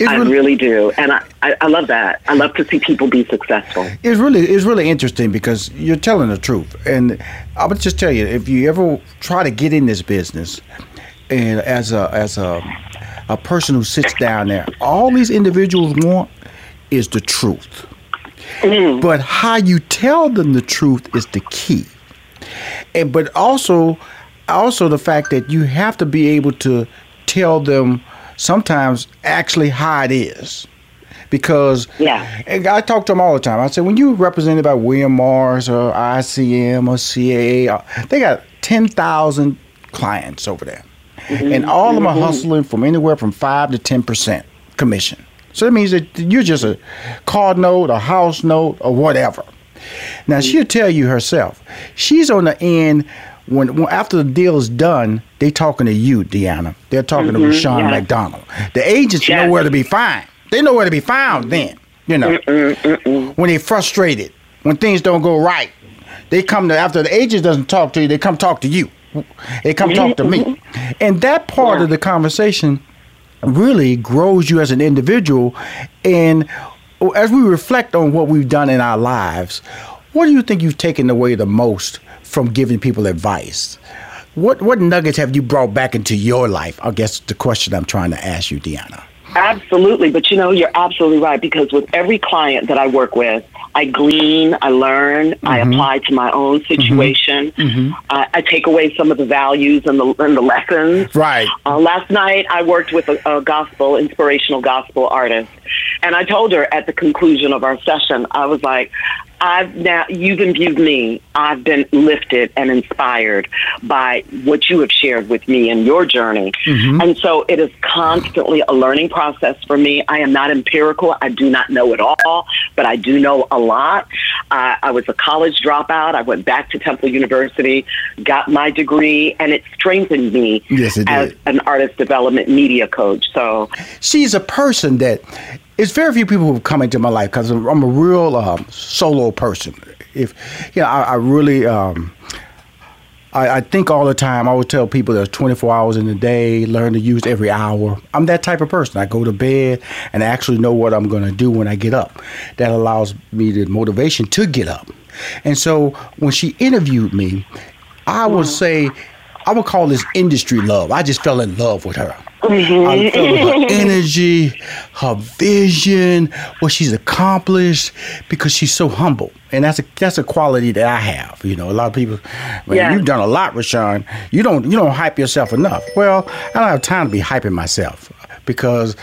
I really, really do, and I, I, I, love that. I love to see people be successful. It's really it's really interesting because you're telling the truth, and I would just tell you if you ever try to get in this business, and as a as a a person who sits down there, all these individuals want is the truth. Mm. But how you tell them the truth is the key. And but also also the fact that you have to be able to tell them sometimes actually how it is. Because yeah. I talk to them all the time. I say, when you're represented by William Morris or ICM or CAA, uh, they got 10,000 clients over there. Mm-hmm. And all of them are mm-hmm. hustling from anywhere from 5 to 10% commission. So that means that you're just a card note, a house note, or whatever. Now, mm-hmm. she'll tell you herself. She's on the end when, when, after the deal is done, they talking to you, Dyana. They're talking mm-hmm, to yeah. McDonald. The agents know where to be found. They know where to be found then. You know, mm-mm, mm-mm. when they frustrated, when things don't go right, they come to after the agent doesn't talk to you. They come talk to you. They come talk to me, mm-hmm. and that part yeah. of the conversation really grows you as an individual. And as we reflect on what we've done in our lives, what do you think you've taken away the most from giving people advice? what what nuggets have you brought back into your life? I guess the question I'm trying to ask you, Dyana. Absolutely, but you know, you're absolutely right because with every client that I work with, I glean, I learn, mm-hmm. I apply to my own mm-hmm. situation. Mm-hmm. Uh, I take away some of the values and the, and the lessons. Right. Uh, last night, I worked with a, a gospel, inspirational gospel artist, and I told her at the conclusion of our session, I was like, I've now you've imbued me. I've been lifted and inspired by what you have shared with me in your journey. Mm-hmm. And so it is constantly a learning process for me. I am not empirical. I do not know it all, but I do know a lot. Uh, I was a college dropout. I went back to Temple University, got my degree, and it strengthened me yes, it as did. an artist development media coach. So she's a person that it's very few people who come into my life because I'm a real um, solo person. If you know, I, I really. Um, I, I, think all the time. I would tell people there's 24 hours in a day. Learn to use every hour. I'm that type of person. I go to bed and I actually know what I'm going to do when I get up. That allows me the motivation to get up. And so when she interviewed me, I would say I would call this industry love. I just fell in love with her. Mm-hmm. I felt her [LAUGHS] energy, her vision, what she's accomplished, because she's so humble, and that's a that's a quality that I have. You know, a lot of people, man, yeah. you've done a lot, Rushion. You don't you don't hype yourself enough. Well, I don't have time to be hyping myself because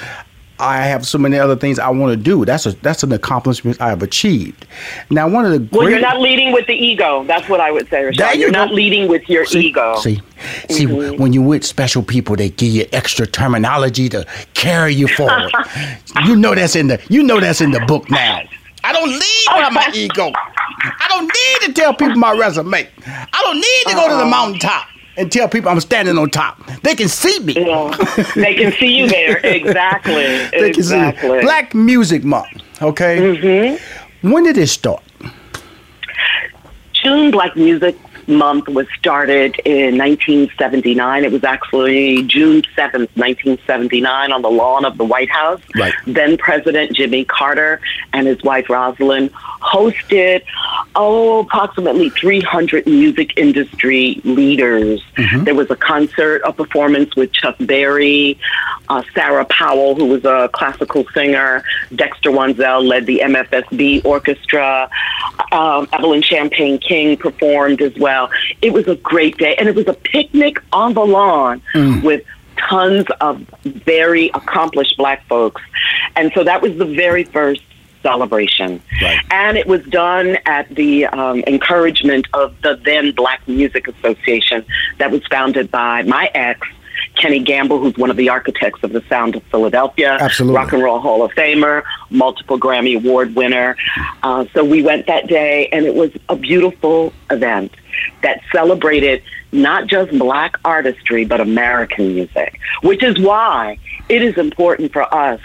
I have so many other things I want to do. That's a that's an accomplishment I have achieved. Now, one of the well, you're not leading with the ego. That's what I would say, Rushion. You're not leading with your see, ego. See, mm-hmm. see, when you're with special people, they give you extra terminology to carry you forward. [LAUGHS] you know that's in the you know that's in the book now. I don't lead by my [LAUGHS] ego. I don't need to tell people my resume. I don't need to go to the uh-huh. mountaintop and tell people I'm standing on top. They can see me. Yeah. [LAUGHS] they can see you there. Exactly. they exactly. Can see Black Music Month. Okay. Mm-hmm. When did it start? June Black Music month was started in 1979. It was actually June 7th, 1979, on the lawn of the White House. Right. Then President Jimmy Carter and his wife Rosalynn hosted, oh, approximately 300 music industry leaders. Mm-hmm. There was a concert, a performance with Chuck Berry, uh, Sarah Powell, who was a classical singer, Dexter Wansel led the MFSB orchestra, um, Evelyn Champagne King performed as well. It was a great day, and it was a picnic on the lawn mm. with tons of very accomplished black folks. And so that was the very first celebration. Right. And it was done at the um, encouragement of the then Black Music Association that was founded by my ex, Kenny Gamble, who's one of the architects of the Sound of Philadelphia, Absolutely. Rock and Roll Hall of Famer, multiple Grammy Award winner. Uh, so we went that day, and it was a beautiful event that celebrated not just black artistry, but American music, which is why it is important for us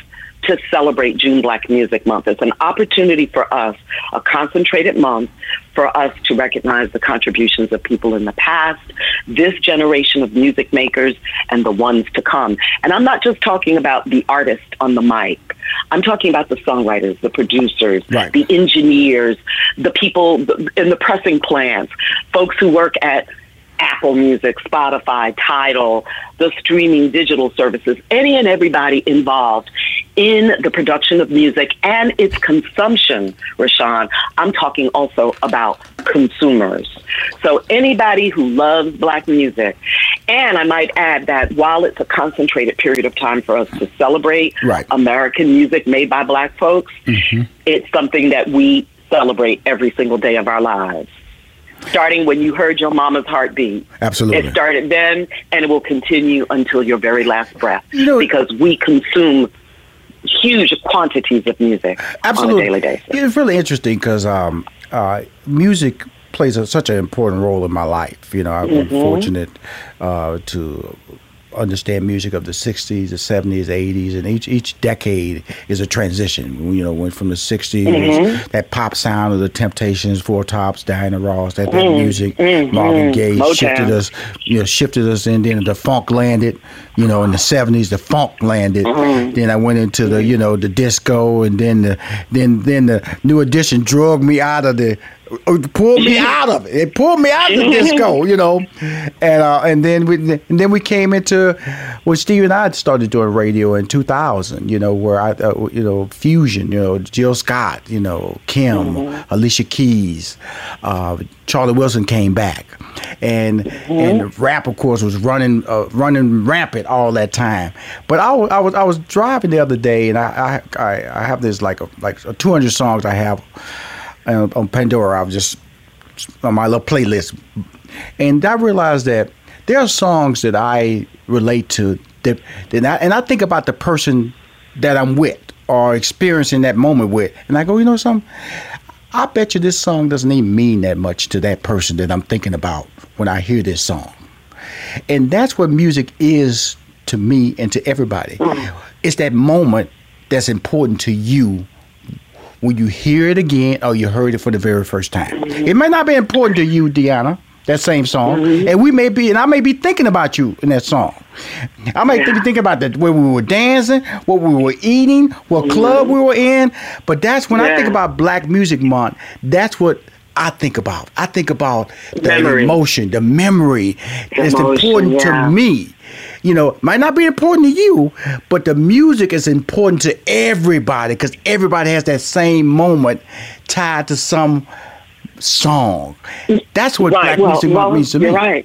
to celebrate June Black Music Month. It's an opportunity for us, a concentrated month, for us to recognize the contributions of people in the past, this generation of music makers, and the ones to come. And I'm not just talking about the artist on the mic. I'm talking about the songwriters, the producers, right. the engineers, the people in the pressing plants, folks who work at Apple Music, Spotify, Tidal, the streaming digital services, any and everybody involved in the production of music and its consumption, Rushion. I'm talking also about consumers. So anybody who loves black music, and I might add that while it's a concentrated period of time for us to celebrate right. American music made by black folks, mm-hmm. it's something that we celebrate every single day of our lives starting when you heard your mama's heartbeat. Absolutely. It started then, and it will continue until your very last breath. You know, because we consume huge quantities of music absolutely. on a daily basis. It's really interesting because um, uh, music plays a, such an important role in my life. You know, I've been mm-hmm. fortunate uh, to understand music of the 60s, the 70s, 80s, and each each decade is a transition. You know, went from the 60s, mm-hmm. that pop sound of the Temptations, Four Tops, Diana Ross, that, that mm-hmm. music, mm-hmm. Marvin Gaye Motown. shifted us, you know, shifted us, and then the funk landed. You know, in the 70s, the funk landed. Mm-hmm. Then I went into the, you know, the disco, and then the then then the new edition drug me out of the pulled me out of it. It pulled me out of the [LAUGHS] disco, you know, and uh, and then we and then we came into when Steve and I started doing radio in 2000, you know, where I uh, you know fusion, you know, Jill Scott, you know, Kim, mm-hmm. Alicia Keys, uh, Charlie Wilson came back, and mm-hmm. and rap of course was running uh, running rampant all that time. But I, I was I was driving the other day, and I I, I have this like a, like 200 songs I have uh, on Pandora. I was just on my little playlist, and I realized that there are songs that I relate to that, that I, and I think about the person that I'm with or experiencing that moment with, and I go, you know something. I bet you this song doesn't even mean that much to that person that I'm thinking about when I hear this song. And that's what music is to me and to everybody. It's that moment that's important to you when you hear it again or you heard it for the very first time. Mm-hmm. It may not be important to you, Dyana, that same song, mm-hmm. and we may be, and I may be thinking about you in that song. I may yeah. be thinking about that where we were dancing, what we were eating, what mm-hmm. club we were in. But that's when yeah. I think about Black Music Month. That's what I think about. I think about the memory. emotion, the memory. The it's emotion, important yeah. to me. You know, might not be important to you, but the music is important to everybody because everybody has that same moment tied to some song. That's what right. black well, music well, means to me. You're right.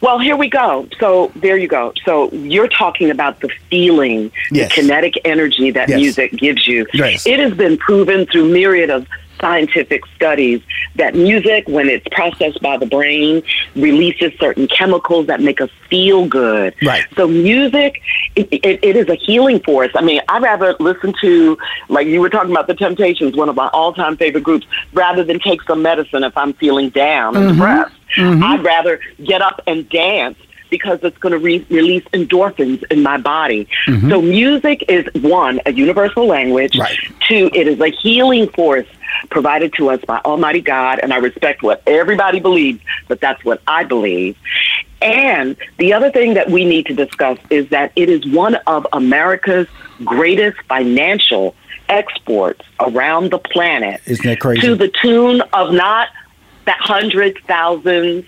Well, here we go. So there you go. So you're talking about the feeling, yes. the kinetic energy that yes. music gives you. Yes. It has been proven through myriad of scientific studies that music, when it's processed by the brain, releases certain chemicals that make us feel good. Right. So music, it, it, it is a healing force. I mean, I'd rather listen to, like you were talking about the Temptations, one of my all-time favorite groups, rather than take some medicine if I'm feeling down and mm-hmm. depressed. Mm-hmm. I'd rather get up and dance because it's going to re- release endorphins in my body. Mm-hmm. So music is one, a universal language. Right. Two, it is a healing force provided to us by Almighty God, and I respect what everybody believes, but that's what I believe. And the other thing that we need to discuss is that it is one of America's greatest financial exports around the planet. Isn't that crazy? To the tune of not hundreds, thousands,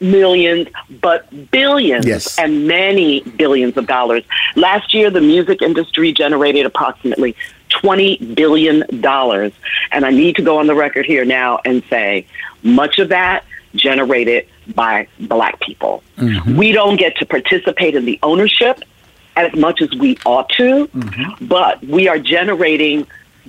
millions, but billions yes. and many billions of dollars. Last year, the music industry generated approximately $20 billion. And I need to go on the record here now and say much of that generated by black people. Mm-hmm. We don't get to participate in the ownership as much as we ought to, mm-hmm. but we are generating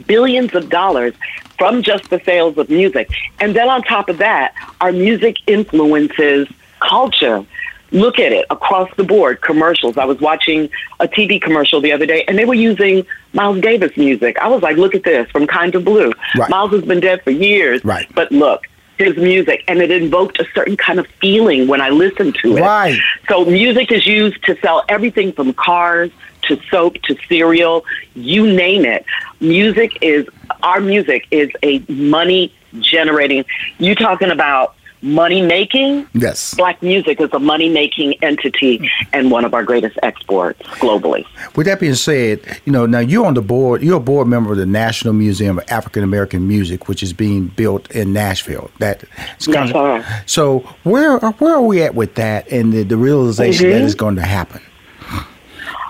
billions of dollars from just the sales of music. And then on top of that, our music influences culture. Look at it across the board, commercials. I was watching a TV commercial the other day and they were using Miles Davis music. I was like, look at this from Kind of Blue. Right. Miles has been dead for years. Right. But look, his music and it invoked a certain kind of feeling when I listened to it. Right. So music is used to sell everything from cars to soap to cereal, you name it. Music is our music is a money generating. You talking about money making? Yes. Black music is a money making entity and one of our greatest exports globally. With that being said, you know, now you're on the board, you're a board member of the National Museum of African American Music, which is being built in Nashville. That yes, of, so where where are we at with that and the, the realization mm-hmm. that is going to happen?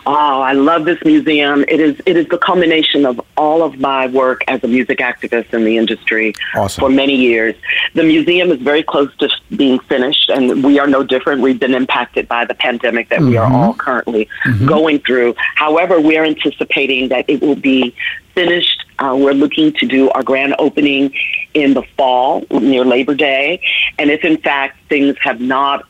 Oh, I love this museum. It is it is the culmination of all of my work as a music activist in the industry awesome. for many years. The museum is very close to being finished, and we are no different. We've been impacted by the pandemic that mm-hmm. we are mm-hmm. all currently mm-hmm. going through. However, we are anticipating that it will be finished. Uh, we're looking to do our grand opening in the fall near Labor Day, and if in fact things have not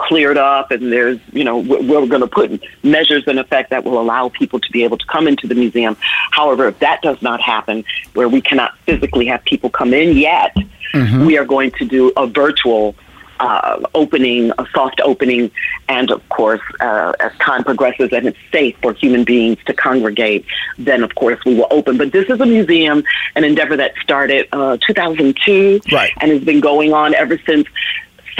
cleared up and there's, you know, we're, going to put measures in effect that will allow people to be able to come into the museum. However, if that does not happen, where we cannot physically have people come in yet, mm-hmm. we are going to do a virtual uh, opening, a soft opening, and of course, uh, as time progresses and it's safe for human beings to congregate, then of course we will open. But this is a museum, an endeavor that started uh, 2002, right. and has been going on ever since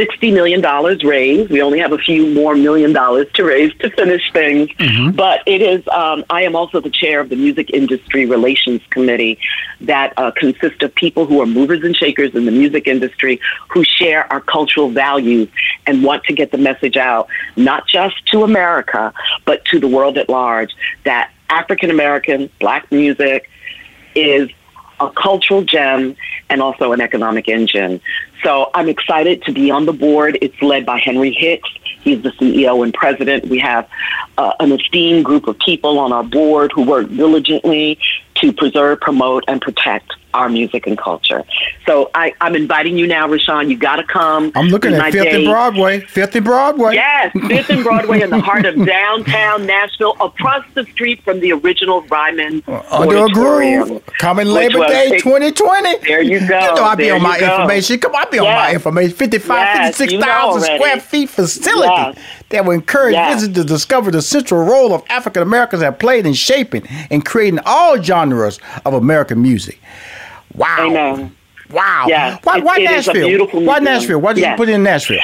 $60 million raised. We only have a few more million dollars to raise to finish things. Mm-hmm. But it is, um, I am also the chair of the Music Industry Relations Committee that uh, consists of people who are movers and shakers in the music industry who share our cultural values and want to get the message out, not just to America, but to the world at large, that African American black music is a cultural gem and also an economic engine. So I'm excited to be on the board. It's led by Henry Hicks. He's the CEO and president. We have uh, an esteemed group of people on our board who work diligently to preserve, promote, and protect our music and culture. So I, am inviting you now, Rushion. You got to come. I'm looking at Fifth and Broadway. Fifth and Broadway. Yes, Fifth and Broadway in the heart of downtown Nashville, across the street from the original Ryman uh, Under a groove. Coming Labor Day 2020. There you go. You know I'll be on my go. information. Come on, I'll be yes. on my information. 55, yes, 56,000 square feet facility yes. that will encourage visitors to discover the central role of African Americans have played in shaping and creating all genres of American music. Wow. Amen. Wow. Yeah. Why, why it, Nashville? why Nashville? Why did yes. you put in Nashville?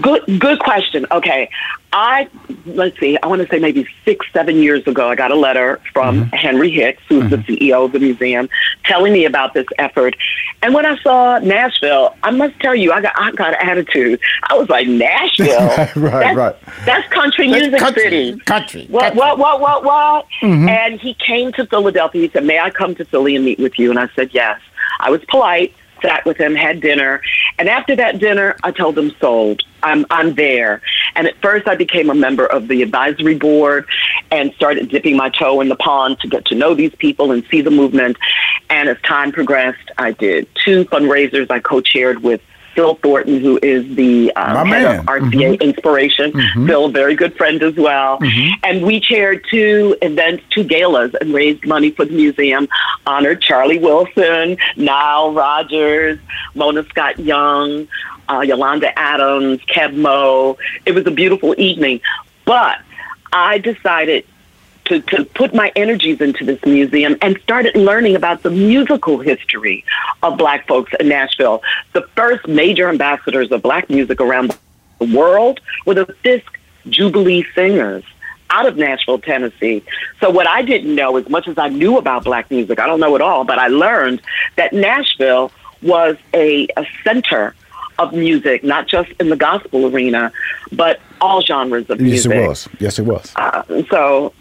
Good, good question. Okay, I let's see. I want to say maybe six, seven years ago, I got a letter from mm-hmm. Henry Hicks, who's mm-hmm. the CEO of the museum, telling me about this effort. And when I saw Nashville, I must tell you, I got I got an attitude. I was like, Nashville, [LAUGHS] right, that's, right. That's country that's music country, city. Country. What? Country. What? What? What? What? Mm-hmm. And he came to Philadelphia. He said, "May I come to Philly and meet with you?" And I said, "Yes." I was polite sat with him, had dinner, and after that dinner, I told him sold. I'm I'm there. And at first, I became a member of the advisory board and started dipping my toe in the pond to get to know these people and see the movement. And as time progressed, I did two fundraisers I co-chaired with Phil Thornton, who is the uh, head man. of RCA mm-hmm. Inspiration. Mm-hmm. Phil, very good friend as well. Mm-hmm. And we chaired two events, two galas, and raised money for the museum. Honored Charlie Wilson, Nile Rodgers, Mona Scott Young, uh, Yolanda Adams, Keb Mo. It was a beautiful evening. But I decided to, to put my energies into this museum and started learning about the musical history of black folks in Nashville. The first major ambassadors of black music around the world were the Fisk Jubilee Singers out of Nashville, Tennessee. So what I didn't know, as much as I knew about black music, I don't know it all, but I learned that Nashville was a, a center of music, not just in the gospel arena, but all genres of music. Yes, it was. Yes, it was. Uh, so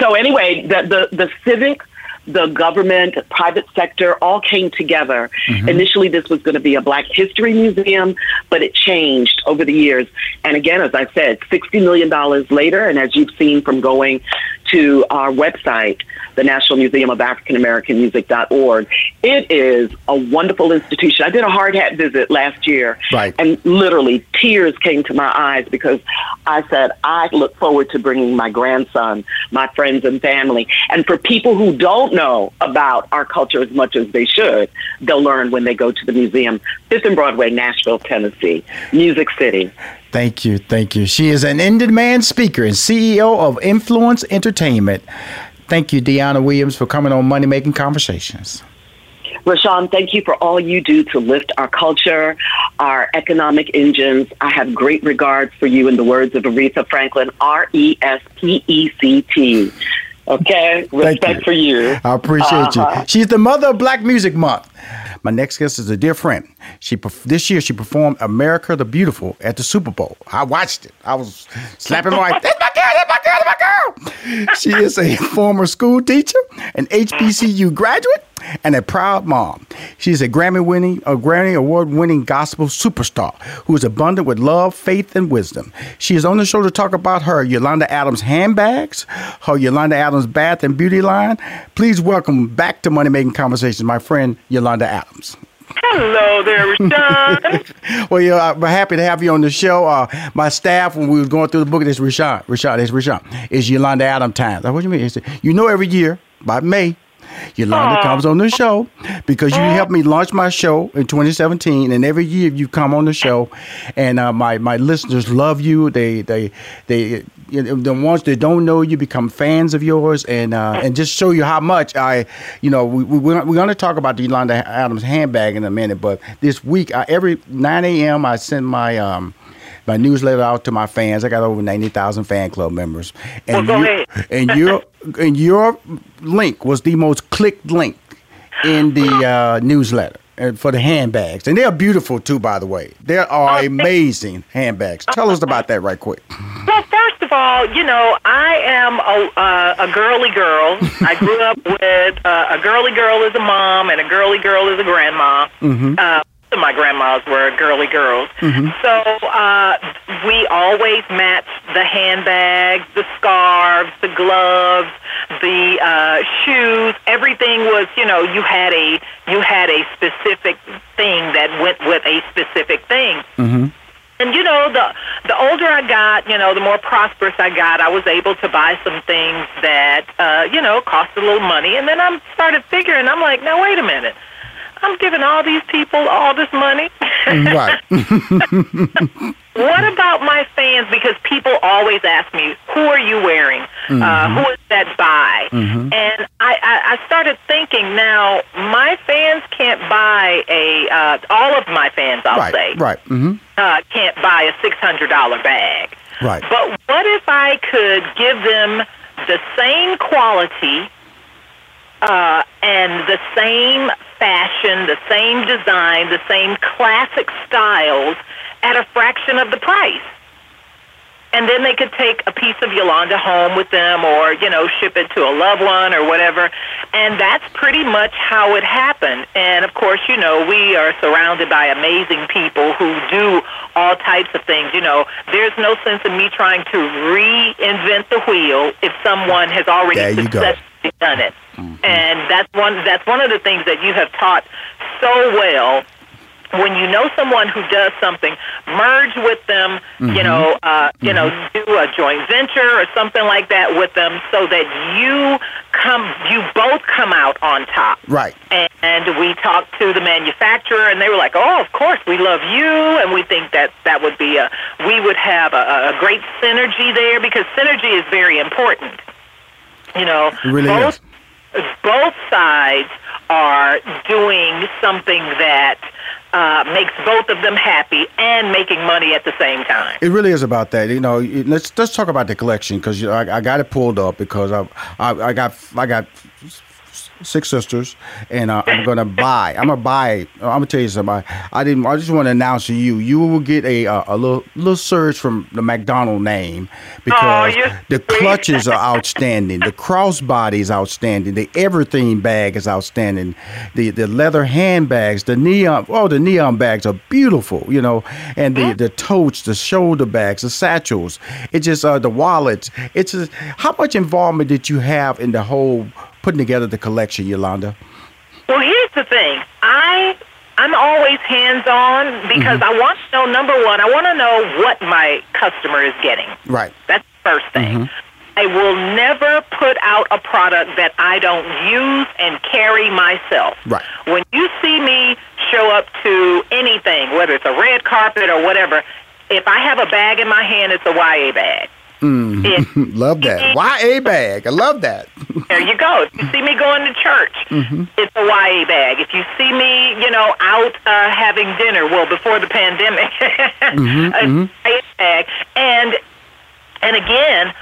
so anyway, the, the, the civic, the government, private sector all came together. Mm-hmm. Initially, this was going to be a Black History Museum, but it changed over the years. And again, as I said, $60 million later, and as you've seen from going to our website, the National Museum of African American Music.org. It is a wonderful institution. I did a hard hat visit last year, right. and literally tears came to my eyes because I said, I look forward to bringing my grandson, my friends and family. And for people who don't know about our culture as much as they should, they'll learn when they go to the museum. Fifth and Broadway, Nashville, Tennessee, Music City. Thank you. Thank you. She is an in demand speaker and CEO of Influence Entertainment. Thank you, Dyana Williams, for coming on Money Making Conversations. Rushion, thank you for all you do to lift our culture, our economic engines. I have great regard for you in the words of Aretha Franklin, R E S P E C T. Okay? Respect you. for you. I appreciate uh-huh. you. She's the mother of Black Music Month. My next guest is a dear friend. She this year she performed America the Beautiful at the Super Bowl. I watched it. I was slapping my wife. That's my girl. That's my girl. That's my girl. She is a [LAUGHS] former school teacher, an HBCU graduate, and a proud mom. She's a Grammy winning, a Grammy award winning gospel superstar who is abundant with love, faith, and wisdom. She is on the show to talk about her Yolanda Adams handbags, her Yolanda Adams bath and beauty line. Please welcome back to Money Making Conversations, my friend Yolanda Adams. Hello there, Rushion. [LAUGHS] well, yeah, I'm happy to have you on the show. Uh, my staff, when we were going through the book, it's Rushion, Rushion, it's Rushion, It's Yolanda Adams time. What do you mean? You know, every year by May, Yolanda comes on the show because you helped me launch my show in 2017, and every year you come on the show, and uh, my my listeners love you. They they they you know, the ones that don't know you become fans of yours, and uh, and just show you how much I, you know, we, we we're going to talk about the Yolanda Adams handbag in a minute, but this week I, every 9 a.m. I send my um my newsletter out to my fans. I got over ninety thousand fan club members, and well, you, and your [LAUGHS] and your link was the most clicked link in the uh, newsletter for the handbags, and they're beautiful too. By the way, they are amazing handbags. Tell us about that right quick. Well, first of all, you know I am a, uh, a girly girl. I grew up with uh, a girly girl as a mom and a girly girl as a grandma. Mm-hmm. Uh, my grandmas were girly girls. Mm-hmm. So uh, we always matched the handbags, the scarves, the gloves, the uh, shoes. Everything was, you know, you had a you had a specific thing that went with a specific thing. Mm-hmm. And you know, the the older I got, you know, the more prosperous I got. I was able to buy some things that, uh, you know, cost a little money. And then I started figuring. I'm like, now wait a minute. I'm giving all these people all this money. right. [LAUGHS] [LAUGHS] what about my fans? Because people always ask me, who are you wearing? Uh, mm-hmm. Uh, who is that by? Mm-hmm. And I, I, I started thinking now, my fans can't buy a, uh, all of my fans, I'll right, say, right. Mm-hmm. Uh, can't buy a $600 bag. Right. But what if I could give them the same quality uh, and the same fashion, the same design, the same classic styles at a fraction of the price. And then they could take a piece of Yolanda home with them or, you know, ship it to a loved one or whatever. And that's pretty much how it happened. And of course, you know, we are surrounded by amazing people who do all types of things. You know, there's no sense in me trying to reinvent the wheel if someone has already successfully done it. Mm-hmm. And that's one that's one of the things that you have taught so well when you know someone who does something, merge with them, mm-hmm. you know, uh, you mm-hmm. know, do a joint venture or something like that with them, so that you come, you both come out on top. Right. And, and we talked to the manufacturer, and they were like, "Oh, of course, we love you, and we think that that would be a, we would have a, a great synergy there because synergy is very important." You know, really both is both sides are doing something that uh, makes both of them happy and making money at the same time. It really is about that. You know, let's let's talk about the collection because you know, I, I, got it pulled up because I, I I got I got six sisters, and uh, I'm gonna buy. I'm gonna buy. I'm gonna tell you something. I, I didn't. I just want to announce to you. You will get a a, a little little surge from the McDonald name because oh, the clutches are [LAUGHS] outstanding. The crossbody is outstanding. The everything bag is outstanding. The the leather handbags, the neon. Oh, the neon bags are beautiful. You know, and the the totes, the shoulder bags, the satchels. It just uh the wallets. It's just, how much involvement did you have in the whole putting together the collection, Yolanda? Well, here's the thing. I I'm always hands on because mm-hmm. I want to know number one, I want to know what my customer is getting. Right. That's the first thing. Mm-hmm. I will never put out a product that I don't use and carry myself. Right. When you see me show up to anything, whether it's a red carpet or whatever, if I have a bag in my hand, it's a YA bag. Mm. [LAUGHS] love that. YA bag. I love that. there you go. If you see me going to church, mm-hmm. it's a YA bag. If you see me, you know, out uh, having dinner, well, before the pandemic, [LAUGHS] mm-hmm, a mm-hmm. bag. And and again,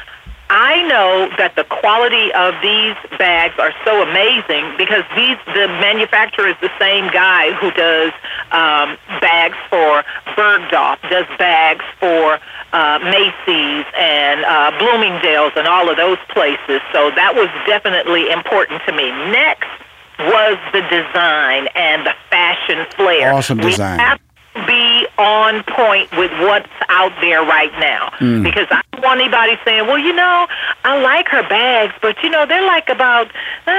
I know that the quality of these bags are so amazing because these the manufacturer is the same guy who does um, bags for Bergdorf, does bags for uh, Macy's and uh, Bloomingdale's and all of those places. So that was definitely important to me. Next was the design and the fashion flair. Awesome design. We have be on point with what's out there right now. Mm. Because I don't want anybody saying, well, you know, I like her bags, but, you know, they're like about, uh,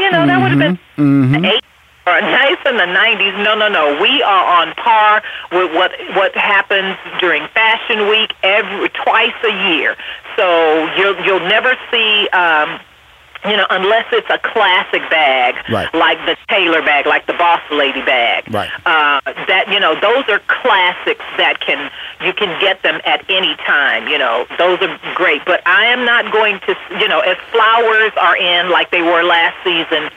you know, mm-hmm. that would have been mm-hmm. eight or [LAUGHS] nice in the 90s. No, no, no. We are on par with what what happens during Fashion Week every twice a year. So you'll you'll never see um, you know, unless it's a classic bag, Right. like the Taylor bag, like the Boss Lady bag. Right. Uh, that you know, those are classics that can you can get them at any time. You know, those are great. But I am not going to, you know, if flowers are in like they were last season.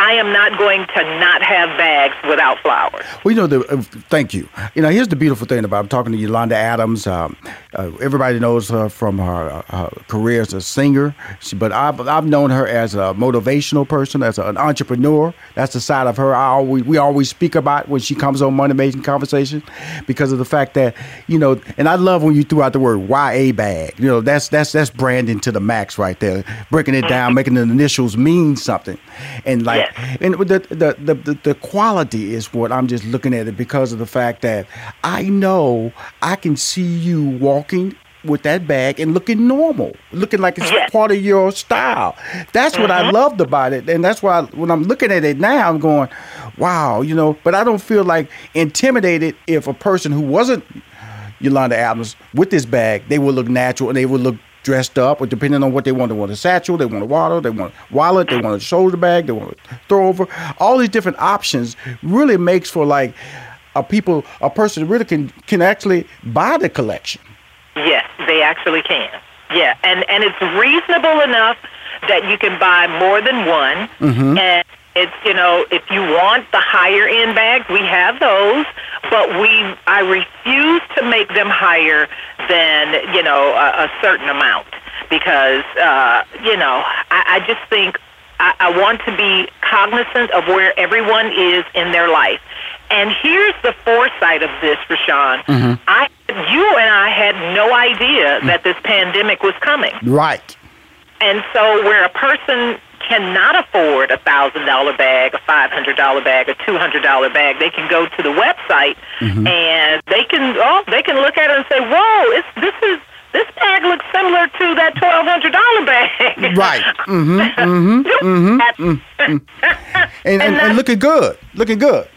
I am not going to not have bags without flowers. Well, you know, the, uh, thank you. You know, here's the beautiful thing about I'm talking to Yolanda Adams. Um, uh, everybody knows her from her, uh, her career as a singer, she, but I've, I've known her as a motivational person, as an entrepreneur. That's the side of her I always we always speak about when she comes on Money Making Conversation, because of the fact that you know, and I love when you threw out the word YA bag. You know, that's that's that's branding to the max right there, breaking it down, [LAUGHS] making the initials mean something, and like Yes. [LAUGHS] and the, the the, the the quality is what I'm just looking at it because of the fact that I know I can see you walking with that bag and looking normal, looking like it's Yes. part of your style. That's what I mm-hmm. loved about it, and that's why when I'm looking at it now, I'm going, wow, you know. But I don't feel like intimidated if a person who wasn't Yolanda Adams with this bag, they would look natural and they would look dressed up, or depending on what they want. They want a satchel, they want a water, they want a wallet, they want a shoulder bag, they want a throw over. All these different options really makes for like a people, a person really can can actually buy the collection. Yes, they actually can. Yeah, and and it's reasonable enough that you can buy more than one. Mm-hmm. And it's you know if you want the higher end bags, we have those, but we I refuse to make them higher than you know a, a certain amount because uh, you know I, I just think I, I want to be cognizant of where everyone is in their life. And here's the foresight of this, Rushion. I, you and I had no idea that this pandemic was coming. Right. And so, where a person cannot afford a thousand dollar bag, a five hundred dollar bag, a two hundred dollar bag, they can go to the website and they can oh they can look at it and say, "Whoa, it's this is this bag looks similar to that twelve hundred dollar bag." [LAUGHS] Right. Mm-hmm. mm-hmm, [LAUGHS] [LAUGHS] And, and, and that's- looking good. Looking good.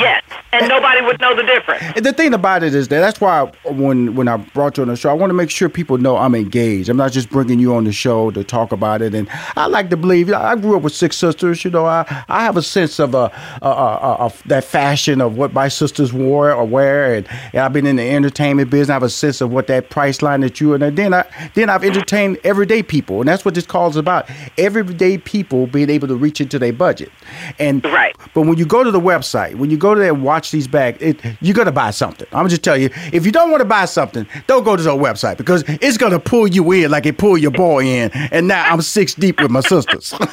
Yes, and nobody would know the difference. And the thing about it is that that's why when when I brought you on the show, I want to make sure people know I'm engaged. I'm not just bringing you on the show to talk about it. And I like to believe. I grew up with six sisters. You know, I, I have a sense of uh, uh, uh, of that fashion of what my sisters wore or wear, and, and I've been in the entertainment business. I have a sense of what that price line that you and then I then I've entertained everyday people, and that's what this call is about. Everyday people being able to reach into their budget, and Right. but when you go to the website, when you go there and watch these bags, it, you're gonna buy something. I'm just tell you, if you don't want to buy something, don't go to the website because it's gonna pull you in like it pulled your boy in. And now I'm six deep with my sisters. [LAUGHS]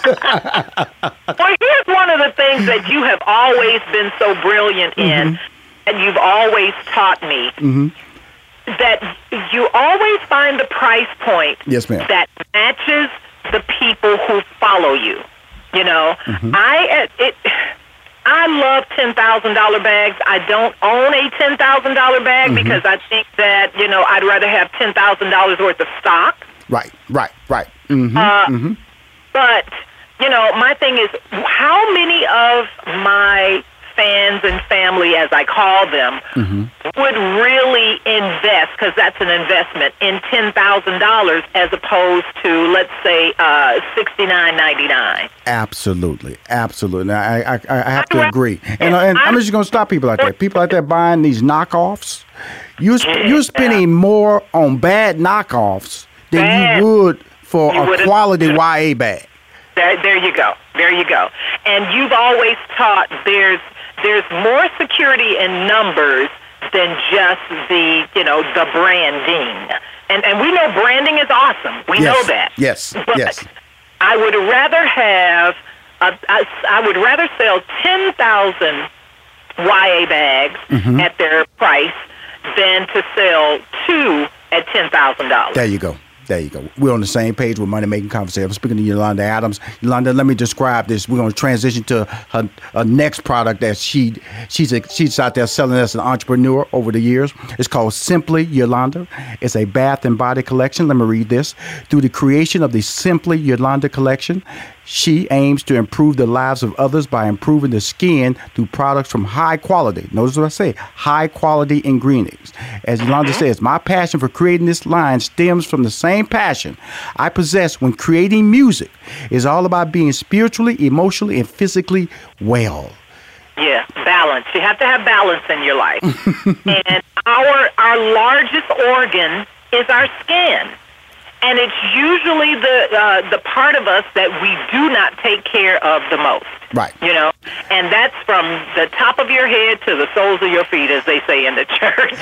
Well, here's one of the things that you have always been so brilliant in, and you've always taught me that you always find the price point Yes, ma'am. that matches the people who follow you. You know, I uh, it. I love ten thousand dollar bags. I don't own a ten thousand dollar bag because I think that you know I'd rather have ten thousand dollars worth of stock. right, right, right. hmm Uh, But, you know, my thing is how many of my fans and family, as I call them, would really invest, because that's an investment, in $10,000 as opposed to, let's say, uh, $69.99. Absolutely, absolutely. I, I, I have to agree, and, and I'm just gonna stop people out there. People out there [LAUGHS] buying these knockoffs. You sp- you're spending more on bad knockoffs than Bad. you would for You a quality [LAUGHS] YA bag. There, there you go. There you go. And you've always taught there's there's more security in numbers than just the you know the branding. And and we know branding is awesome. We know that. yes, But yes. I would rather have a, I, I would rather sell ten thousand YA bags Mm-hmm. at their price than to sell two at ten thousand dollars. There you go. There you go. We're on the same page with Money Making Conversation. I'm speaking to Yolanda Adams. Yolanda, let me describe this. We're going to transition to her, her next product that she she's a, she's out there selling as an entrepreneur over the years. It's called Simply Yolanda. It's a bath and body collection. Let me read this. Through the creation of the Simply Yolanda collection, She aims to improve the lives of others by improving the skin through products from high quality. Notice what I say high quality ingredients. As Yolanda uh-huh. says, my passion for creating this line stems from the same passion I possess when creating music. It's all about being spiritually, emotionally, and physically well. Yeah, balance. You have to have balance in your life. [LAUGHS] and our our largest organ is our skin. And it's usually the uh, the part of us that we do not take care of the most. Right. You know, and that's from the top of your head to the soles of your feet, as they say in the [LAUGHS] church.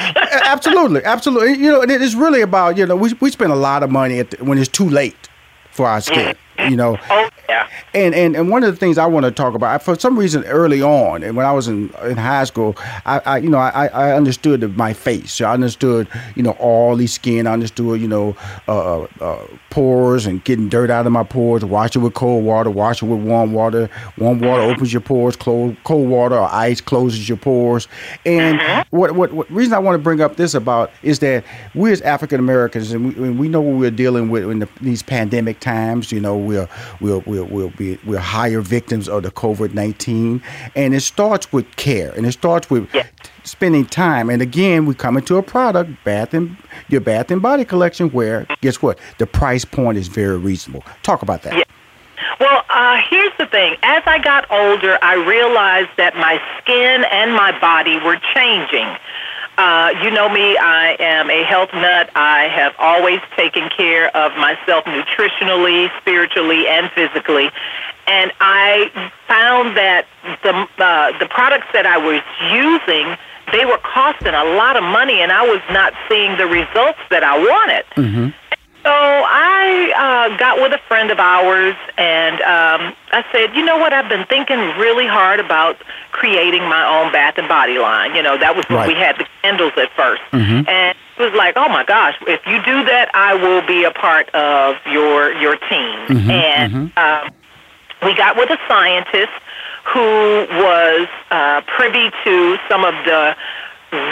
absolutely, absolutely. You know, and it is really about you know we we spend a lot of money the, when it's too late for our skin. You know. Oh yeah. And and and one of the things I want to talk about for some reason early on, and when I was in in high school, I, I you know I I understood my face. I understood you know all these skin. I understood you know uh, uh, pores and getting dirt out of my pores. Wash it with cold water. Wash it with warm water. Warm water opens your pores. Cold cold water or ice closes your pores. And mm-hmm. what, what what reason I want to bring up this about is that we as African Americans and we, we know what we're dealing with in the, these pandemic times. You know we'll we'll we'll, we'll be we're higher victims of the COVID nineteen, and it starts with care, and it starts with yeah. spending time. And again, we come into a product, Bath and your Bath and Body Collection, where guess what, the price point is very reasonable. Talk about that. Yeah. Well, uh, here's the thing. As I got older, I realized that my skin and my body were changing. Uh, you know me, I am a health nut. I have always taken care of myself nutritionally, spiritually, and physically. And I found that the uh, the products that I was using, they were costing a lot of money, and I was not seeing the results that I wanted. Mm-hmm. So I uh, got with a friend of ours, and um, I said, you know what? I've been thinking really hard about creating my own bath and body line. You know, that was when right. we had the candles at 1st mm-hmm. and it was like, oh my gosh, if you do that, I will be a part of your your team. Mm-hmm. And mm-hmm. Um, we got with a scientist who was uh, privy to some of the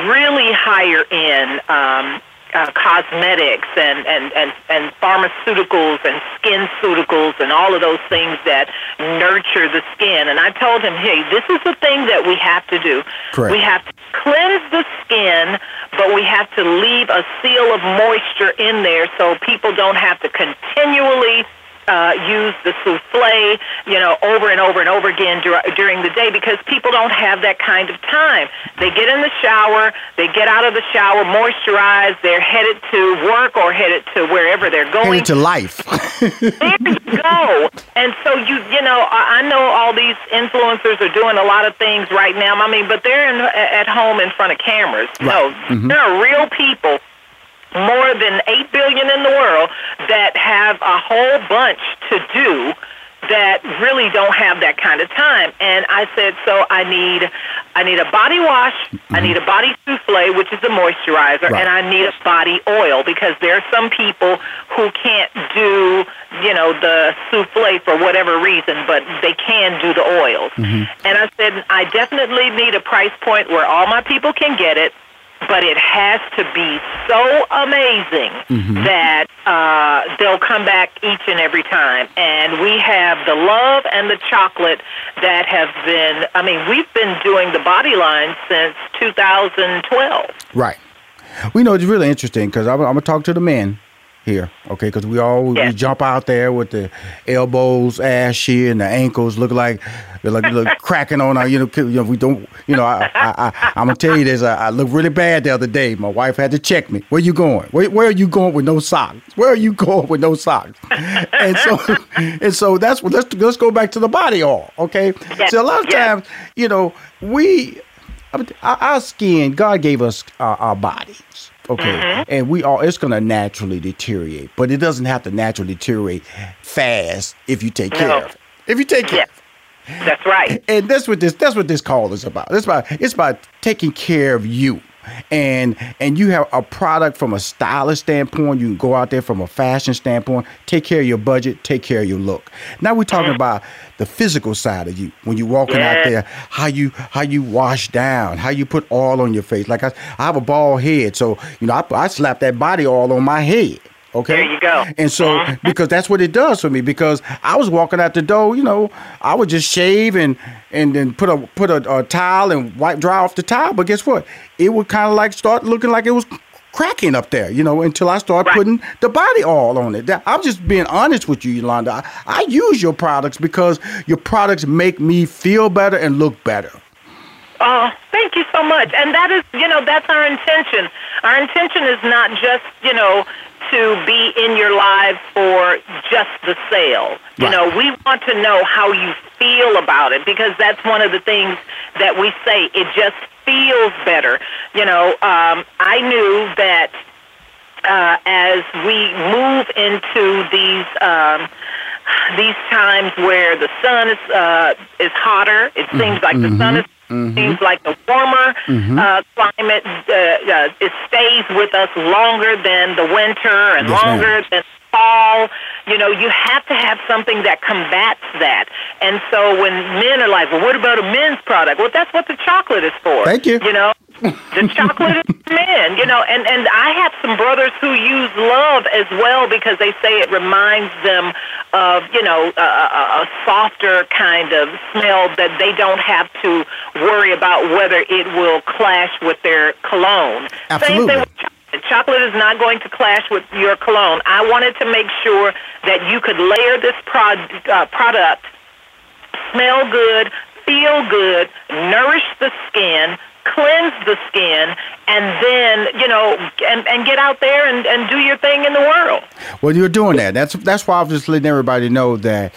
really higher end. Um, uh, cosmetics and, and, and, and pharmaceuticals and skin ceuticals and all of those things that nurture the skin. And I told him, hey, this is the thing that we have to do. Correct. We have to cleanse the skin, but we have to leave a seal of moisture in there so people don't have to continually uh, use the souffle, you know, over and over and over again dur- during the day because people don't have that kind of time. They get in the shower, they get out of the shower, moisturize, they're headed to work or headed to wherever they're going. Headed to life. [LAUGHS] [LAUGHS] there you go. And so you, you know, I, I know all these influencers are doing a lot of things right now. I mean, but they're in, at home in front of cameras. Right. No, mm-hmm. there are real people more than 8 billion in the world that have a whole bunch to do that really don't have that kind of time. And I said, so I need I need a body wash, mm-hmm. I need a body souffle, which is a moisturizer, right. and I need a body oil because there are some people who can't do, you know, the souffle for whatever reason, but they can do the oils. Mm-hmm. And I said, I definitely need a price point where all my people can get it but it has to be so amazing mm-hmm. that uh, they'll come back each and every time. And we have the love and the chocolate that have been, I mean, we've been doing the body line since 2012. Right. We know it's really interesting because I'm, I'm going to talk to the men here, okay? Because we all yes. we jump out there with the elbows ashy and the ankles look like they're like look [LAUGHS] cracking on our, you know, you know, we don't, you know, I, I, I, I'm gonna tell you this. I, I looked really bad the other day. My wife had to check me. Where you going? Where, where are you going with no socks? Where are you going with no socks? [LAUGHS] And so, and so that's what let's let's go back to the body all, okay? Yes. So a lot of times, you know, we our skin, God gave us our, our bodies Okay. Mm-hmm. And we all, it's gonna naturally deteriorate, but it doesn't have to naturally deteriorate fast if you take care of it. If you take care Yes. That's right. and that's what this that's what this call is about. It's about it's about taking care of you. And and you have a product from a stylish standpoint. You can go out there from a fashion standpoint, take care of your budget, take care of your look. Now we're talking about the physical side of you. When you're walking out there, how you how you wash down, how you put oil on your face. Like I, I have a bald head, so you know I, I slap that body oil on my head. Okay. There you go. And so Mhm. because that's what it does for me because I was walking out the door, you know, I would just shave and and then put a put a, a towel and wipe dry off the towel, but guess what? It would kind of like start looking like it was cracking up there, you know, until I start Right. putting the body oil on it. I'm just being honest with you, Yolanda. I, I use your products because your products make me feel better and look better. Oh, thank you so much. And that is, you know, that's our intention. Our intention is not just, you know, to be in your lives for just the sale. You Right. know, we want to know how you feel about it because that's one of the things that we say. It just feels better. You know, um, I knew that uh, as we move into these um, these times where the sun is uh, is hotter, it seems like the sun is seems like the warmer uh, climate. Uh, uh, it stays with us longer than the winter and Yes, ma'am. longer than fall. You know, you have to have something that combats that. And so when men are like, "Well, what about a men's product?" Well, that's what the chocolate is for. Thank you. You know, the [LAUGHS] chocolate is for men. You know, and and I have some brothers who use love as well because they say it reminds them of you know a, a, a softer kind of smell that they don't have to worry about whether it will clash with their cologne. Same Absolutely. thing with chocolate. Is not going to clash with your cologne. I wanted to make sure that you could layer this prod, uh, product smell good, feel good, nourish the skin, cleanse the skin, and then, you know, and, and get out there and, and do your thing in the world. Well, you're doing that. That's that's why I'm just letting everybody know that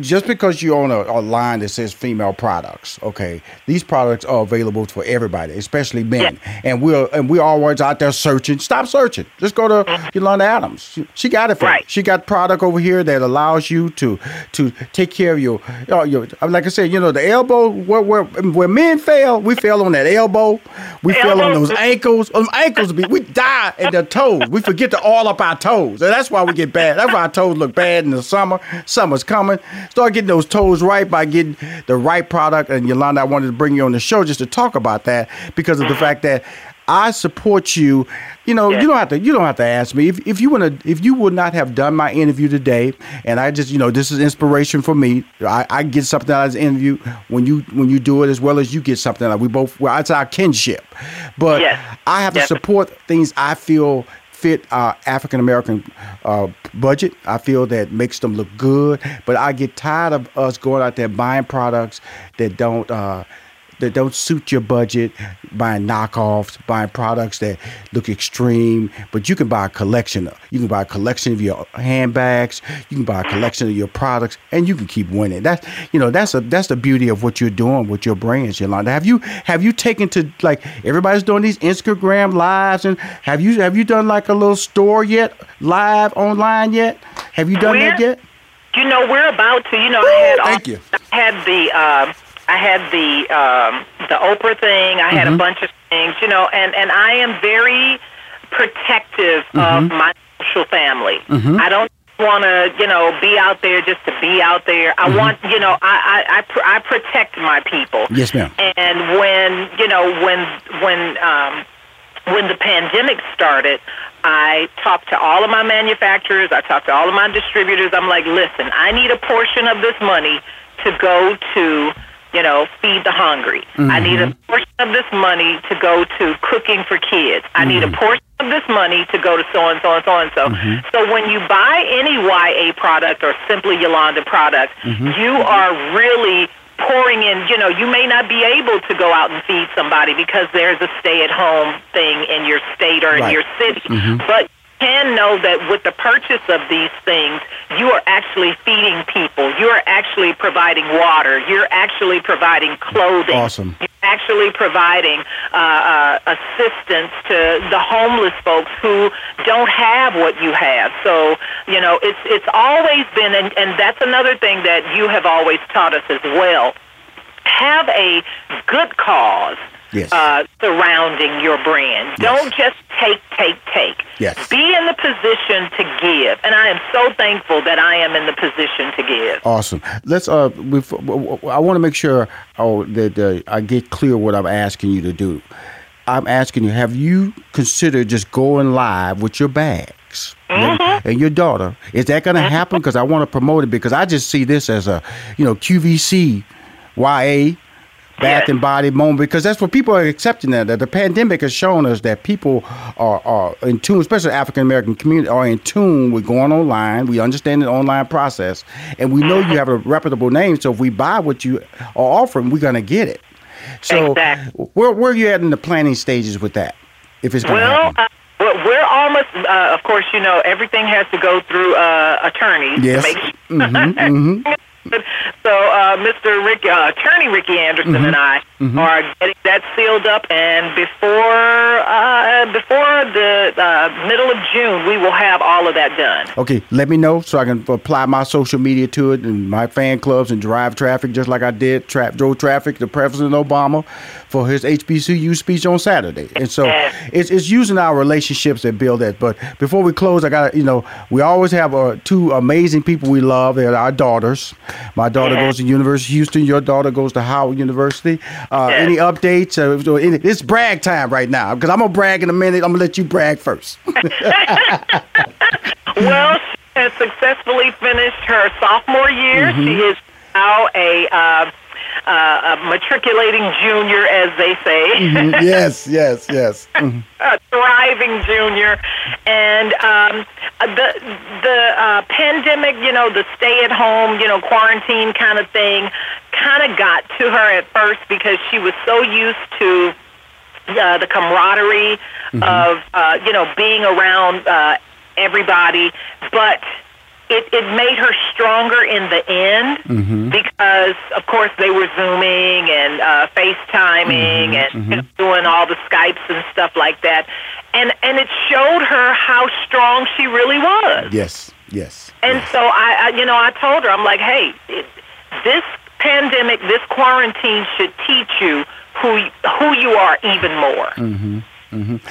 just because you own a, a line that says female products, okay, these products are available for everybody, especially men. And we're and we're always out there searching. Stop searching. Just go to mm-hmm. Yolanda Adams. She, she got it for you. She got product over here that allows you to to take care of your uh, your uh, like I said, you know, the elbow where where where men fail, we fail on that elbow. We fail on those ankles. On ankles, be we die at the toes. We forget to oil up our toes, and that's why we get bad. That's why our toes look bad in the summer. Summer's coming. Start getting those toes right by getting the right product. And Yolanda, I wanted to bring you on the show just to talk about that because of the fact that I support you. You know, Yeah. you don't have to. You don't have to ask me if if you want to. If you would not have done my interview today, and I just, you know, this is inspiration for me. I, I get something out of this interview when you when you do it as well as you get something out. We both. Well, it's our kinship, but. I have to support things I feel fit our African American uh, budget. I feel that makes them look good, but I get tired of us going out there buying products that don't. Uh, that don't suit your budget, buying knockoffs, buying products that look extreme, but you can buy a collection. You can buy a collection of your handbags. You can buy a collection of your products, and you can keep winning. That's you know that's a that's the beauty of what you're doing with your brands, Yolanda. Have you have you taken to like everybody's doing these Instagram lives, and have you have you done like a little store yet, live online yet? Have you done that yet? You know, we're about to. You know, I had all- thank you. I had the uh, I had the um, the Oprah thing. I Mm-hmm. had a bunch of things. You know, and and I am very protective Mm-hmm. of my social family. I don't want to, you know, be out there just to be out there. I want, you know, I I I, pr- I protect my people. Mm-hmm. Yes, ma'am. And when you know when when um, when the pandemic started, I talked to all of my manufacturers. I talked to all of my distributors. I'm like, listen, I need a portion of this money to go to, you know, feed the hungry. I need a mm-hmm. portion of this money to go to cooking for kids. I need a mm-hmm. portion of this money to go to so and so and so and so. Mm-hmm. So when you buy any YA product or simply Yolanda product, you are really pouring in, you know, you may not be able to go out and feed somebody because there's a stay at home thing in your state or in Right. your city. But you can know that with the purchase of these things, you are actually feeding people. You are actually providing water. You're actually providing clothing. Awesome. You're actually providing uh, uh, assistance to the homeless folks who don't have what you have. So, you know, it's it's always been, and, and that's another thing that you have always taught us as well. Have a good cause Yes. uh, surrounding your brand. Don't just take, take, take. Yes. Be in the position to give, and I am so thankful that I am in the position to give. Awesome. Let's. Uh, I want to make sure oh that uh, I get clear what I'm asking you to do. I'm asking you: Have you considered just going live with your bags handbags and your daughter. Is that going to happen? Because I want to promote it because I just see this as a, you know, QVC, YA, Bath and Body moment because that's what people are accepting that. that the pandemic has shown us that people are, are in tune, especially African American community, are in tune with going online. We understand the online process, and we know you have a reputable name. So if we buy what you are offering, we're going to get it. So Exactly. where where are you at in the planning stages with that? If it's going to Well, uh, well, we're almost. Uh, of course, you know everything has to go through uh, attorneys Yes. to make [LAUGHS] sure. [LAUGHS] so, uh, Mr. Rick, uh, Attorney Ricky Anderson and I are getting that sealed up, and before uh, before the uh, middle of June, we will have all of that done. Okay, let me know so I can apply my social media to it and my fan clubs and drive traffic just like I did tra- drove traffic to President Obama for his HBCU speech on Saturday. And so it's, it's using our relationships that build that. But before we close, I got you know we always have uh, two amazing people we love. They're our daughters. My daughter goes to University of Houston. Your daughter goes to Howard University. Uh, Yes. Any updates? Uh, any- it's brag time right now because I'm gonna brag in a minute. I'm gonna let you brag first. [LAUGHS] Well, she has successfully finished her sophomore year. Mm-hmm. She is now a, uh, uh, a matriculating junior, as they say. [LAUGHS] yes, yes, yes. Mhm. a thriving junior, and um, the the uh, pandemic, you know, the stay at home, you know, quarantine kind of thing, kind of got to her at first because she was so used to uh, the camaraderie of uh, you know being around uh, everybody, but it, it made her stronger in the end because, of course, they were zooming and uh, FaceTiming and you know, doing all the Skypes and stuff like that, and and it showed her how strong she really was. Yes, yes. And so I, I, you know, I told her, I'm like, hey, it, this pandemic, this quarantine should teach you who who you are even more. Mm-hmm.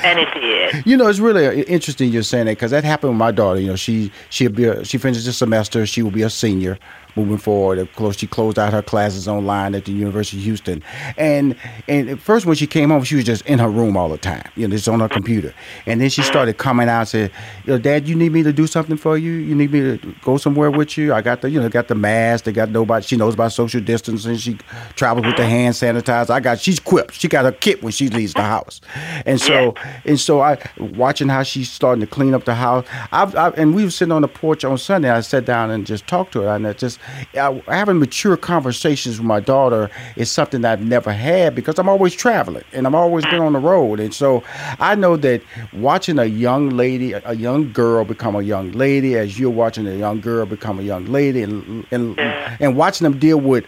And it did. You know, it's really uh, interesting you're saying that because that happened with my daughter. You know, she she'll be a, she finished the semester. She will be a senior moving forward. Of course, she closed out her classes online at the University of Houston. And and at first, when she came home, she was just in her room all the time. You know, just on her computer. And then she started coming out and said, "You know, Dad, you need me to do something for you? You need me to go somewhere with you? I got the you know got the mask. They got nobody. She knows about social distancing. She travels with the hand sanitizer. I got she's equipped. She got her kit when she leaves the house. And so and so I watching how she's starting to clean up the house. I've, i and we were sitting on the porch on Sunday. I sat down and just talked to her, and I just I, having mature conversations with my daughter is something that I've never had because I'm always traveling and I'm always been on the road, and so I know that watching a young lady, a young girl become a young lady, as you're watching a young girl become a young lady, and and and watching them deal with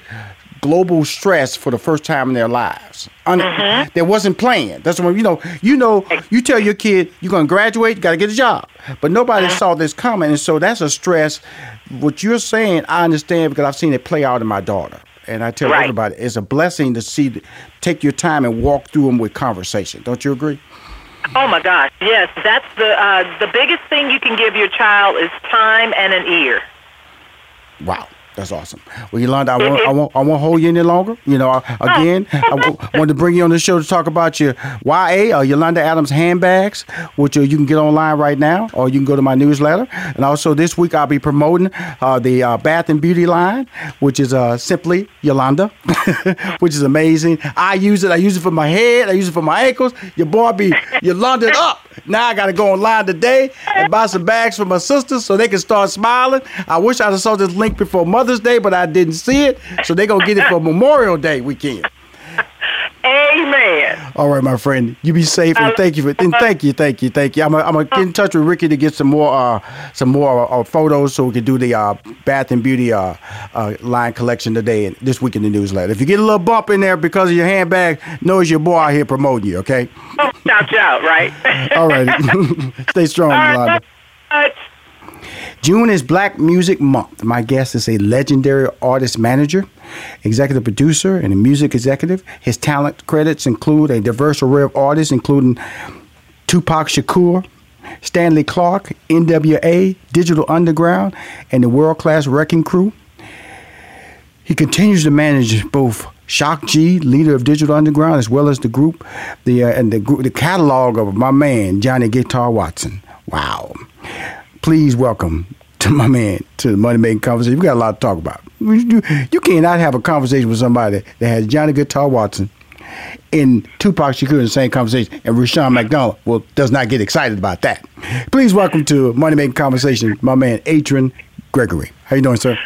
global stress for the first time in their lives. Un- mm-hmm. That wasn't planned. That's when you know. You know. You tell your kid you're going to graduate. You got to get a job. But nobody uh-huh. saw this coming, and so that's a stress. What you're saying, I understand because I've seen it play out in my daughter. And I tell Right. everybody, it's a blessing to see, take your time and walk through them with conversation. Don't you agree? Oh my gosh, yes, that's the uh, the biggest thing you can give your child is time and an ear. Wow. That's awesome. Well, Yolanda, I won't, I won't, I won't hold you any longer. You know, [LAUGHS] again, I w- wanted to bring you on the show to talk about your YA, uh, Yolanda Adams handbags, which uh, you can get online right now, or you can go to my newsletter. And also this week, I'll be promoting uh, the uh, Bath and Beauty line, which is uh, simply Yolanda, [LAUGHS] which is amazing. I use it. I use it for my head. I use it for my ankles. Your boy be Yolanda up. Now I got to go online today and buy some bags for my sisters so they can start smiling. I wish I'd saw this link before Mother's Day, but I didn't see it. So they're going to get it for Memorial Day weekend. Amen. All right, my friend. You be safe and thank you for and thank you, thank you, thank you. I'm gonna I'm get in touch with Ricky to get some more uh some more uh, photos so we can do the uh Bath and Beauty uh, uh line collection today and this week in the newsletter. If you get a little bump in there because of your handbag, know it's your boy out here promoting you. Okay. Oh, shout you out, right? All right. [LAUGHS] Stay strong, All right. June is Black Music Month. My guest is a legendary artist manager, executive producer, and a music executive. His talent credits include a diverse array of artists, including Tupac Shakur, Stanley Clarke, NWA, Digital Underground, and the world class Wrecking Crew. He continues to manage both Shock G, leader of Digital Underground, as well as the group, the uh, and the group, the catalog of my man Johnny Guitar Watson. Wow. Please welcome to my man to the money making conversation. We got a lot to talk about. You, you cannot have a conversation with somebody that has Johnny Guitar Watson in Tupac Shakur in the same conversation, and Rushion McDonald well does not get excited about that. Please welcome to Money Making Conversation, my man Atron Gregory. How you doing, sir?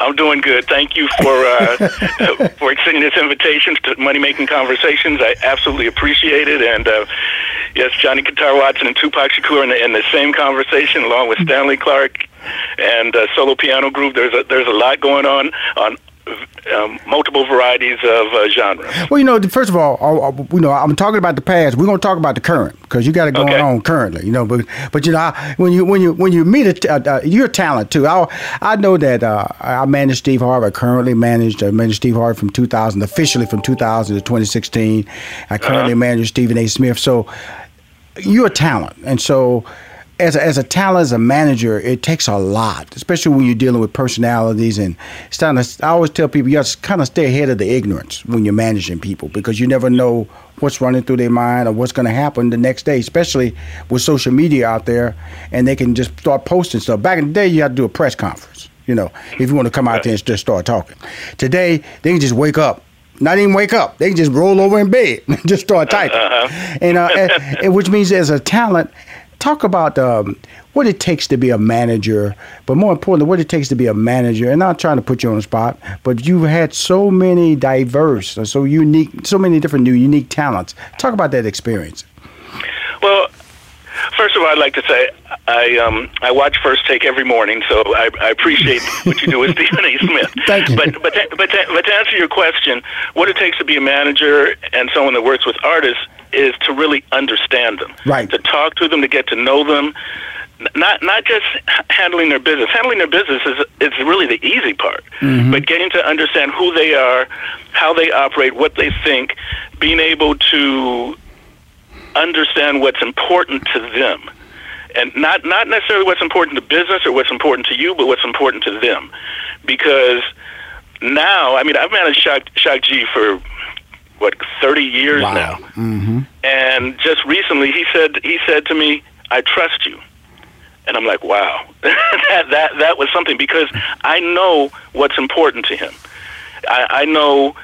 I'm doing good. Thank you for uh, [LAUGHS] for extending this invitation to Money Making Conversations. I absolutely appreciate it. And uh, yes, Johnny Guitar Watson and Tupac Shakur in the, in the same conversation, along with Stanley Clarke and uh, solo piano group. There's a, there's a lot going on on um, multiple varieties of uh, genres. Well, you know, first of all, uh, uh, you know, I'm talking about the past. We're going to talk about the current because you got it going Okay. on currently. You know, but but you know, I, when you when you when you meet a, t- uh, uh, your talent too. I I know that uh, I manage Steve Harvey. I currently managed I manage Steve Harvey from 2000 officially from 2000 to 2016. I currently manage Stephen A. Smith. So you're a talent, and so as a, as a talent, as a manager, it takes a lot, especially when you're dealing with personalities. And kind of, I always tell people you have to kind of stay ahead of the ignorance when you're managing people because you never know what's running through their mind or what's going to happen the next day, especially with social media out there, and they can just start posting stuff. Back in the day, you had to do a press conference. You know, if you want to come out there and just start talking. Today, they can just wake up not even wake up. They can just roll over in bed and [LAUGHS] just start typing. And, uh, and, and which means as a talent, talk about um, what it takes to be a manager, but more importantly, what it takes to be a manager. And I'm not trying to put you on the spot, but you've had so many diverse, so unique, so many different new unique talents. Talk about that experience. Well, first of all, I'd like to say I um, I watch First Take every morning, so I, I appreciate [LAUGHS] what you do with Stephen A. Smith. Thank you. But but to, but to, but to answer your question, what it takes to be a manager and someone that works with artists is to really understand them, Right. To talk to them, to get to know them. Not not just handling their business. Handling their business is is really the easy part. Mm-hmm. But getting to understand who they are, how they operate, what they think, being able to understand what's important to them and not not necessarily what's important to business or what's important to you but what's important to them because now i mean i've managed Shock, Shock g for what 30 years Wow. now Mm-hmm. and just recently he said he said to me i trust you and i'm like wow [LAUGHS] that that that was something because i know what's important to him i i know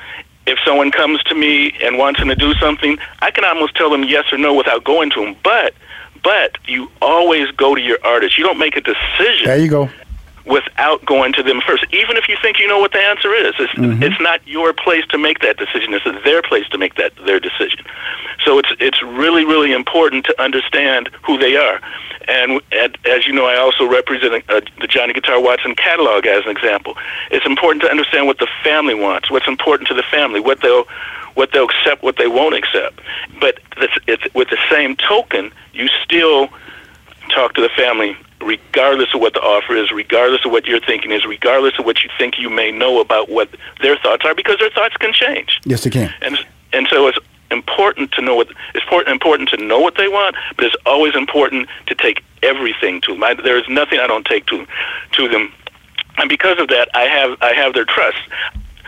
if someone comes to me and wants him to do something i can almost tell them yes or no without going to him but but you always go to your artist you don't make a decision There you go. Without going to them first, even if you think you know what the answer is. It's, it's not your place to make that decision. It's their place to make that their decision. So it's it's really really important to understand who they are. And at, as you know, I also represent uh, the Johnny Guitar Watson catalog as an example. It's important to understand what the family wants, what's important to the family, what they'll what they'll accept, what they won't accept. But it's, it's, with the same token, you still talk to the family regardless of what the offer is, regardless of what your thinking is, regardless of what you think you may know about what their thoughts are, because their thoughts can change. Yes, they can. And and so it's important to know what it's important important to know what they want, but it's always important to take everything to them. I, there is nothing I don't take to to them, and because of that, I have I have their trust.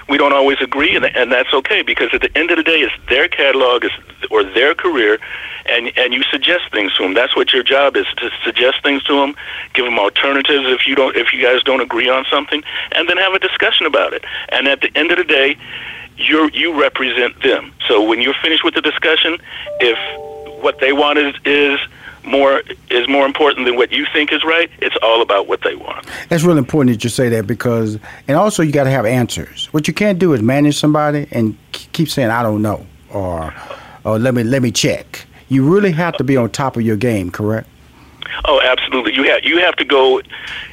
We don't always agree, and, and that's okay because at the end of the day, it's their catalog is, or their career, and and you suggest things to them. That's what your job is to suggest things to them, give them alternatives if you don't if you guys don't agree on something, and then have a discussion about it. And at the end of the day, you you represent them. So when you're finished with the discussion, if what they want is is more is more important than what you think is right, it's all about what they want. That's really important that you say that because, and also you got to have answers. What you can't do is manage somebody and keep saying I don't know or or let me let me check. You really have to be on top of your game, correct? Oh, absolutely. You have you have to go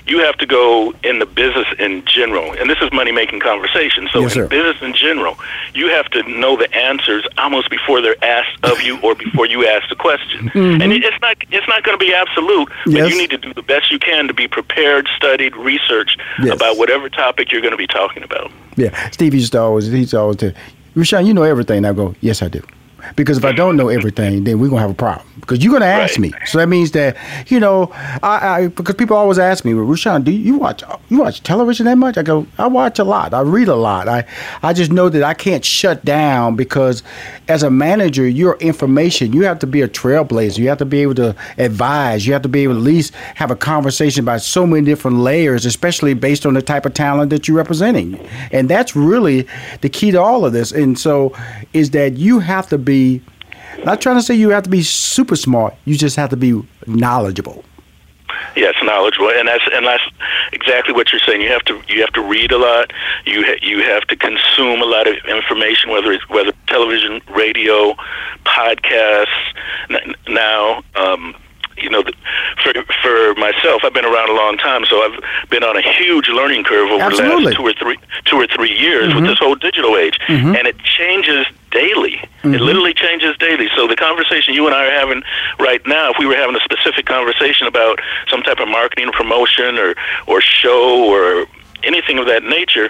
you have to go in the business in general. And this is money making conversation. So Yes, in business in general, you have to know the answers almost before they're asked of you or before you ask the question. And it's not it's not going to be absolute, but Mm-hmm. Yes. you need to do the best you can to be prepared, studied, researched Yes. about whatever topic you're going to be talking about. Yeah. Steve used to always he's always tell Rushion, you know everything. I go, yes, I do. Because if I don't know everything, then we're gonna have a problem. Because you're gonna ask Right. me. So that means that you know, I, I because people always ask me, well, Rushion, do you watch you watch television that much? I go, I watch a lot. I read a lot. I I just know that I can't shut down because as a manager, your information, you have to be a trailblazer. You have to be able to advise. You have to be able to at least have a conversation about so many different layers, especially based on the type of talent that you're representing. And that's really the key to all of this. And so is that you have to be not trying to say you have to be super smart. You just have to be knowledgeable. Yes, knowledgeable, and that's and that's exactly what you're saying. You have to you have to read a lot. You ha- you have to consume a lot of information, whether it's whether television, radio, podcasts. N- now, um, you know, for for myself, I've been around a long time, so I've been on a huge learning curve over the last two or three two or three years with mm-hmm. this whole digital age, mm-hmm. and it changes daily. It mm-hmm. literally changes daily. So the conversation you and I are having right now, if we were having a specific conversation about some type of marketing or promotion or or show or anything of that nature,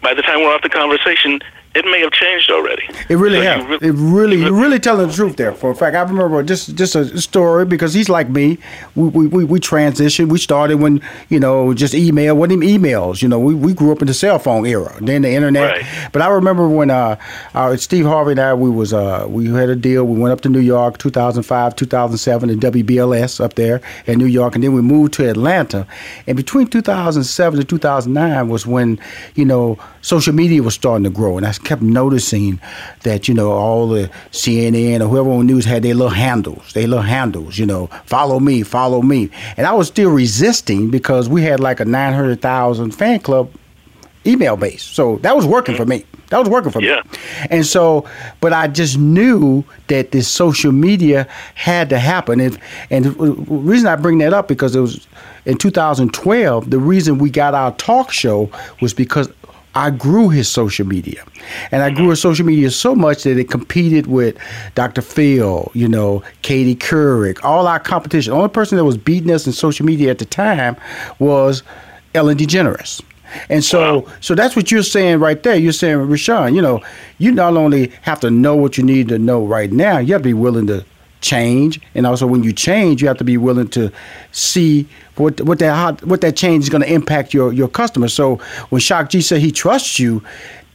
by the time we're off the conversation, it may have changed already. It really So re- it really, you're really telling the truth there. For a fact, I remember just just a story because he's like me. We we, we, we transitioned. We started when you know just email wasn't even emails. You know, we, we grew up in the cell phone era, then the internet. Right. But I remember when uh, uh, Steve Harvey and I we was uh, we had a deal. We went up to New York, 2005, 2007, and WBLS up there in New York, and then we moved to Atlanta. And between 2007 and 2009 was when you know social media was starting to grow, and I kept noticing that you know all the CNN or whoever on news had their little handles, their little handles, you know, follow me, follow me, and I was still resisting because we had like a 900,000 fan club email base. So that was working for me. That was working for Yeah. me. And so, but I just knew that this social media had to happen. And, and the reason I bring that up because it was in 2012, the reason we got our talk show was because I grew his social media. And I grew his social media so much that it competed with Dr. Phil, you know, Katie Couric, all our competition. The only person that was beating us in social media at the time was Ellen DeGeneres. And so, so that's what you're saying right there. You're saying, Rushion, you know, you not only have to know what you need to know right now, you have to be willing to change, and also when you change, you have to be willing to see what what that how, what that change is going to impact your your customers. So when Shock G said he trusts you,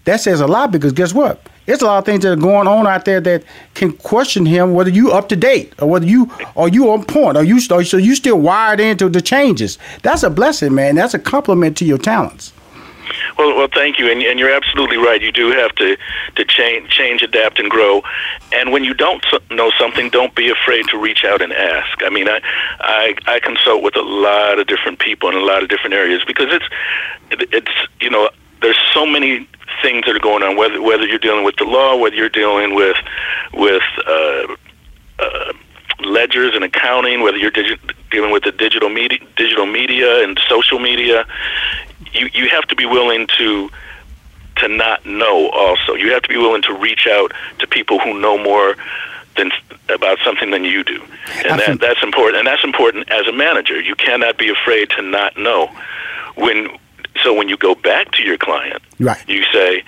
that says a lot because guess what? There's a lot of things that are going on out there that can question him whether you up to date or whether you are you on point or you so you still wired into the changes. That's a blessing, man. That's a compliment to your talents. Well, well, thank you, and, and you're absolutely right. You do have to to change, change, adapt, and grow. And when you don't know something, don't be afraid to reach out and ask. I mean, I, I I consult with a lot of different people in a lot of different areas because it's it's you know there's so many things that are going on. Whether whether you're dealing with the law, whether you're dealing with with uh, uh, ledgers and accounting, whether you're digi- dealing with the digital media, digital media and social media, you you have to be willing to to not know. Also, you have to be willing to reach out to people who know more than about something than you do, and that, that's important. And that's important as a manager. You cannot be afraid to not know. When so when you go back to your client, Right. you say,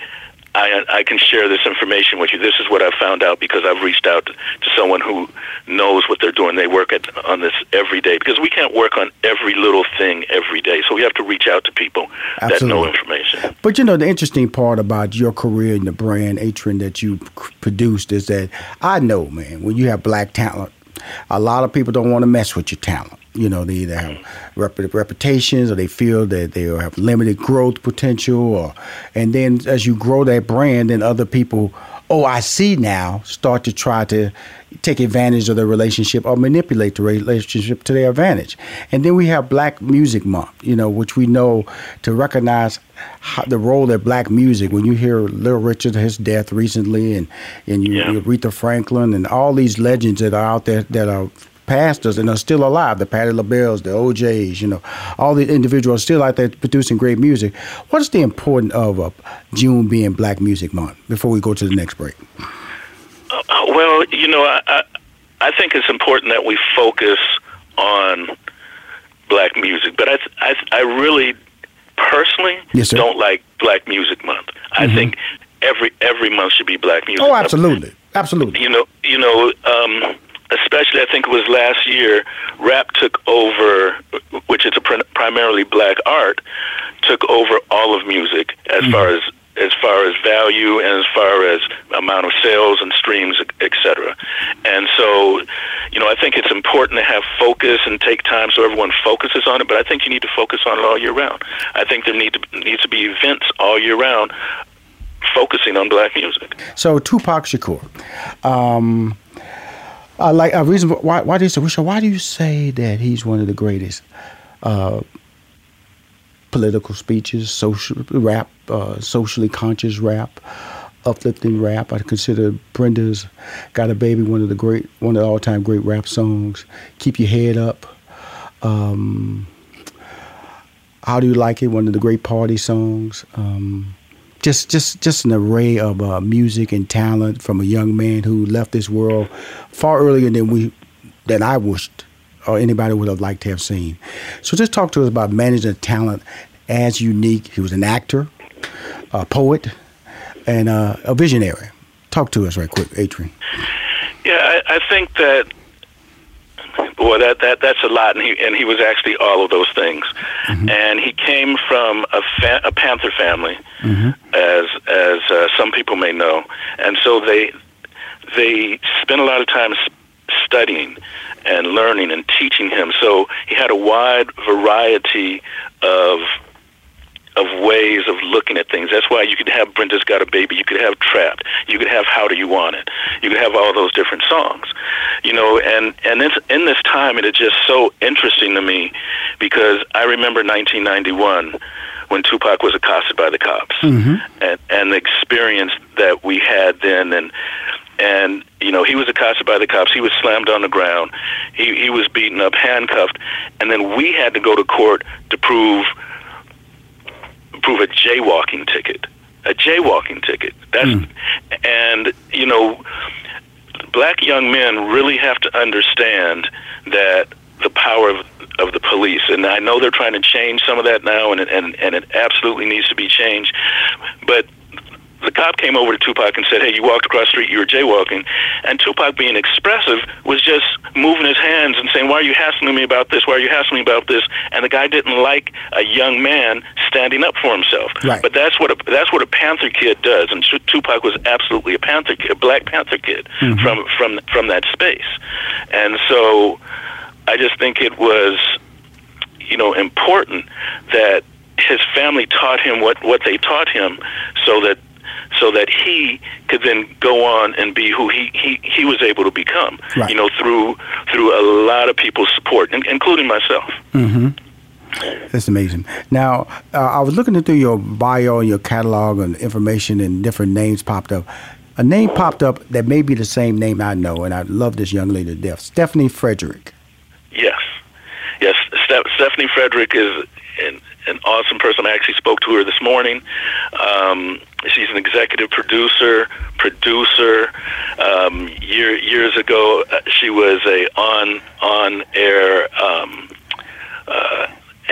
I, I can share this information with you. This is what I've found out because I've reached out to, someone who knows what they're doing. They work at, on this every day because we can't work on every little thing every day. So we have to reach out to people that know information. But you know, the interesting part about your career and the brand Atron that you produced is that I know, man, when you have black talent, a lot of people don't want to mess with your talent. You know, they either have rep- reputations or they feel that they have limited growth potential, or and then as you grow that brand, then other people, oh, I see now, start to try to take advantage of the relationship or manipulate the relationship to their advantage. And then we have Black Music Month, you know, which we know to recognize how, the role that black music. When you hear Little Richard, his death recently, and and you, Yeah. you Aretha Franklin, and all these legends that are out there that are past us and are still alive, the Patti LaBelle's, the O'Jays, you know, all the individuals still out there producing great music. What is the importance of uh, June being Black Music Month? Before we go to the next break. Uh, well, you know, I, I I think it's important that we focus on black music, but I I, I really personally Yes, don't like Black Music Month. I think every every month should be Black Music. Oh, Month. absolutely. Absolutely. You know, you know, um, especially I think it was last year, rap took over, which is a pr- primarily black art, took over all of music as mm-hmm. far as as far as value and as far as amount of sales and streams, etc. And so, you know, I think it's important to have focus and take time so everyone focuses on it. But I think you need to focus on it all year round. I think there need to needs to be events all year round focusing on black music. So Tupac Shakur, um, uh, like a reason why why do you say why do you say that he's one of the greatest? Uh, political speeches, social rap, uh, socially conscious rap, uplifting rap. I consider Brenda's "Got a Baby" one of the great, one of the all-time great rap songs. Keep your head up. Um, How do you like it? One of the great party songs. Um, just, just, just an array of uh, music and talent from a young man who left this world far earlier than we, than I wished or anybody would have liked to have seen. So just talk to us about managing talent as unique. He was an actor, a poet, and uh, a visionary. Talk to us right quick, Atron. Yeah, I, I think that boy, that that that's a lot, and he and he was actually all of those things. Mm-hmm. And he came from a, fa- a Panther family, mm-hmm. as as uh, some people may know, and so they they spent a lot of time studying and learning and teaching him. So he had a wide variety of of ways of looking at things. That's why you could have Brenda's Got a Baby, you could have Trapped, you could have How Do You Want It, you could have all those different songs, you know. And and this, in this time, it is just so interesting to me because I remember 1991 when Tupac was accosted by the cops, mm-hmm. and and the experience that we had then, and and you know he was accosted by the cops. He was slammed on the ground. He he was beaten up, handcuffed, and then we had to go to court to prove prove a jaywalking ticket. A jaywalking ticket. That's mm. and you know, black young men really have to understand that the power of of the police. And I know they're trying to change some of that now, and and and it absolutely needs to be changed. But the cop came over to Tupac and said, "Hey, you walked across the street. You were jaywalking." And Tupac, being expressive, was just moving his hands and saying, "Why are you hassling me about this? Why are you hassling me about this?" And the guy didn't like a young man standing up for himself. Right. But that's what a that's what a Panther kid does, and Tupac was absolutely a Panther kid, a Black Panther kid mm-hmm. from from from that space. And so, I just think it was, you know, important that his family taught him what what they taught him, so that so that he could then go on and be who he, he, he was able to become. Right. You know, through through a lot of people's support, including myself. Mm-hmm. That's amazing. Now, uh, I was looking through your bio and your catalog and information, and different names popped up. A name popped up that may be the same name I know, and I love this young lady to death. Stephanie Frederick. Yes, yes. Ste- Stephanie Frederick is an, an awesome person. I actually spoke to her this morning. Um, she's an executive producer, producer. Um, year, years ago, uh, she was a on on air um, uh,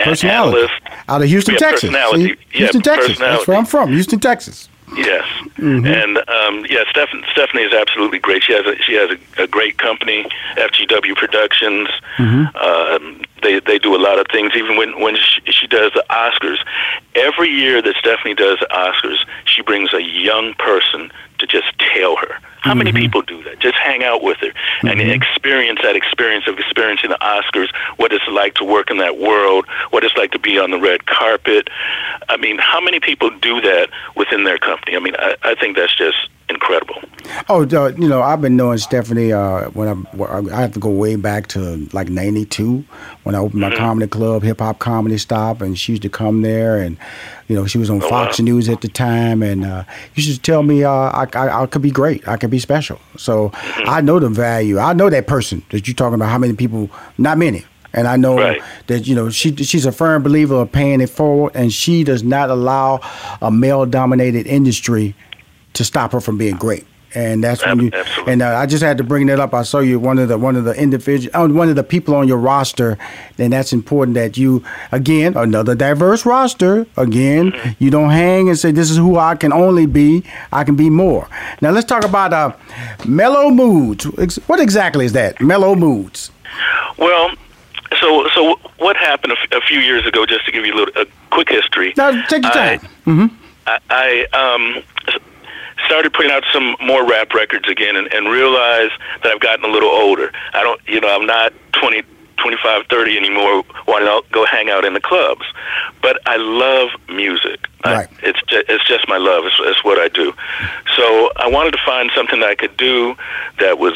personality analyst. out of Houston, yeah, Texas. Houston, yeah, Texas. That's where I'm from. Houston, Texas. Yes, mm-hmm. and um, yeah, Steph- Stephanie is absolutely great. She has a, she has a, a great company, FGW Productions. Mm-hmm. Um, they they do a lot of things. Even when when she, she does the Oscars, every year that Stephanie does the Oscars, she brings a young person to just tell her. How mm-hmm. many people do that? Hang out with her mm-hmm. and experience that experience of experiencing the Oscars, what it's like to work in that world, what it's like to be on the red carpet. I mean, how many people do that within their company? I mean, I, I think that's just incredible. Oh, uh, you know, I've been knowing Stephanie uh, when I I have to go way back to like '92 when I opened my mm-hmm. comedy club, Hip Hop Comedy Stop, and she used to come there, and you know, she was on oh, Fox wow. News at the time, and uh, you should tell me uh, I, I, I could be great, I could be special. So mm-hmm. I know the value. I know that person that you're talking about. How many people? Not many. And I know right. that you know she she's a firm believer of paying it forward, and she does not allow a male-dominated industry to stop her from being great. And that's when you. Absolutely. And uh, I just had to bring that up. I saw you one of the one of the individual, uh, one of the people on your roster. and that's important that you again another diverse roster. Again, Mm-hmm. you don't hang and say this is who I can only be. I can be more. Now let's talk about uh, mellow moods. What exactly is that? Mellow moods. Well, so so what happened a, f- a few years ago? Just to give you a little a quick history. Now take your I- time. I, I um, started putting out some more rap records again and, and realized that I've gotten a little older. I don't, you know, I'm not 20, 25, 30 anymore wanting to go hang out in the clubs. But I love music. Right. I, it's, ju- it's just my love. It's, it's what I do. So I wanted to find something that I could do that was,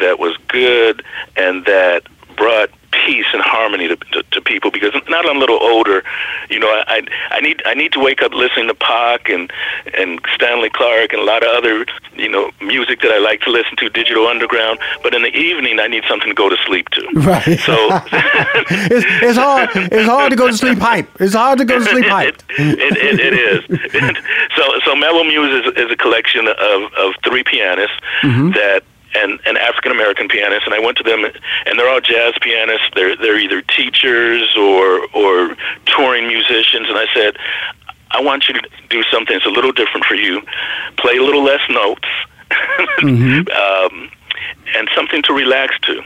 that was good and that brought peace and harmony to, to, to people because now that I'm a little older, you know, I I need I need to wake up listening to Pac and and Stanley Clarke and a lot of other you know music that I like to listen to, Digital Underground. But in the evening, I need something to go to sleep to. [LAUGHS] Right. So [LAUGHS] [LAUGHS] it's, it's hard. It's hard to go to sleep hype. It's hard to go to sleep hype. it, it, it, it is. so so Mellow Muse is, is a collection of, of three pianists Mm-hmm. that and, and African American pianists, and I went to them, and they're all jazz pianists. They're they're either teachers or or touring musicians, and I said, I want you to do something that's a little different for you. Play a little less notes. [LAUGHS] um, and something to relax to.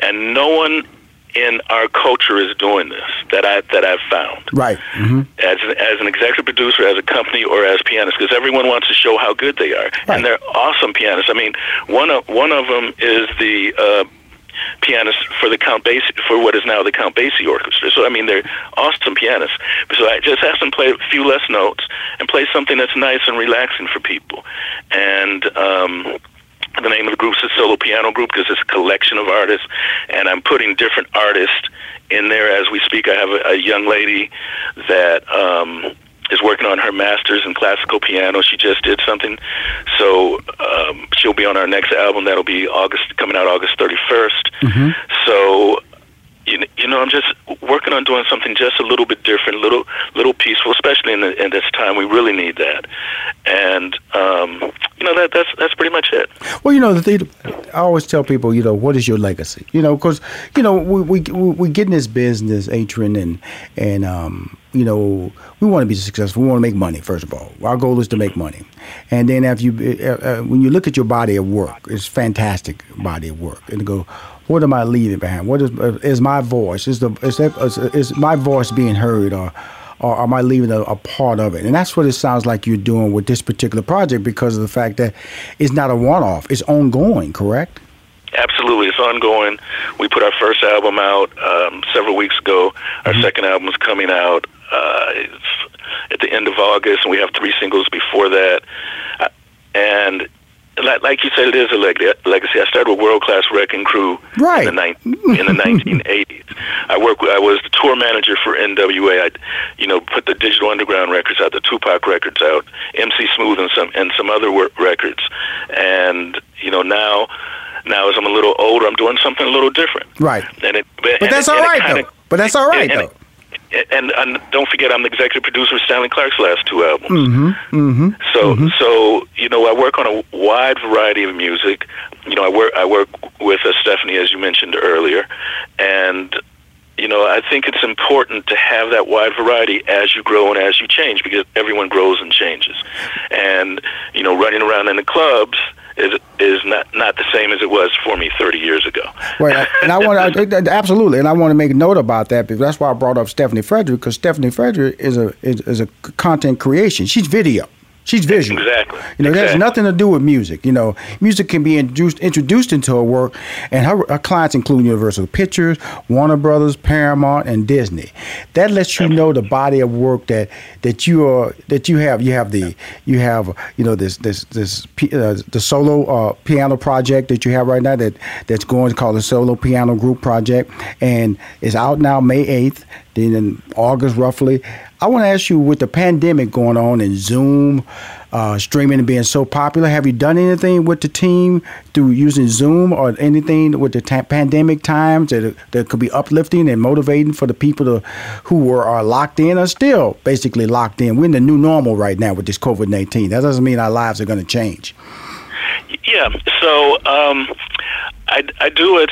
And no one in our culture is doing this that I that I've found Right. hmm as as an executive producer, as a company, or as pianists, because everyone wants to show how good they are, Right. and they're awesome pianists. I mean, one of one of them is the uh, pianist for the Count Basie for what is now the Count Basie Orchestra. So I mean, they're awesome pianists. So I just asked them play a few less notes and play something that's nice and relaxing for people, and. Um, the name of the group is Solo Piano Group because it's a collection of artists, and I'm putting different artists in there as we speak. I have a, a young lady that um, is working on her master's in classical piano. She just did something, so um, she'll be on our next album. That'll be August, coming out August 31st. So. You, know, I'm just working on doing something just a little bit different, little little peaceful, especially in, the, in this time. We really need that, and um, you know that that's that's pretty much it. Well, you know, the thing, I always tell people, you know, what is your legacy? You know, because you know we we we we get in this business, Atron, and and um, you know, we want to be successful. We want to make money. First of all, our goal is to make money, and then after you, uh, uh, when you look at your body of work, it's fantastic body of work, and go. What am I leaving behind? What is is my voice? Is the is, that, is, is my voice being heard, or or am I leaving a, a part of it? And that's what it sounds like you're doing with this particular project because of the fact that it's not a one-off; it's ongoing. Correct? Absolutely, it's ongoing. We put our first album out um, several weeks ago. Our second album is coming out uh, it's at the end of August, and we have three singles before that. Uh, and like, like you said, it is a leg- legacy. I started with World Class Wrecking Crew Right. in the ni- in the 1980s. I work. With, I was the tour manager for NWA. I, you know, put the Digital Underground records out, the Tupac records out, MC Smooth, and some and some other wor- records. And you know now. Now, as I'm a little older, I'm doing something a little different. Right. And it, But and that's it- all and right though. But that's all right and- though. And, and don't forget, I'm the executive producer of Stanley Clarke's last two albums. Mm-hmm. Mm-hmm. So, so you know, I work on a wide variety of music. You know, I work I work with uh, Stephanie, as you mentioned earlier, and you know, I think it's important to have that wide variety as you grow and as you change, because everyone grows and changes. And you know, running around in the clubs is is not not the same as it was for me 30 years ago. Right, and I want to absolutely, and I want to make note about that because that's why I brought up Stephanie Frederick because Stephanie Frederick is a is, is a content creation. She's video. She's visual. Exactly. You know, that has nothing to do with music. You know, music can be introduced introduced into her work, and her, her clients include Universal Pictures, Warner Brothers, Paramount, and Disney. That lets you know the body of work that that you are that you have. You have the you have you know this this this uh, the solo uh, piano project that you have right now that that's going called the Solo Piano Group Project, and it's out now May eighth. Then in August roughly. I want to ask you, with the pandemic going on and Zoom uh, streaming being so popular, have you done anything with the team through using Zoom or anything with the pandemic times that that could be uplifting and motivating for the people to, who were are locked in or still basically locked in? We're in the new normal right now with this COVID nineteen. That doesn't mean our lives are going to change. Yeah. So um, I, I do it.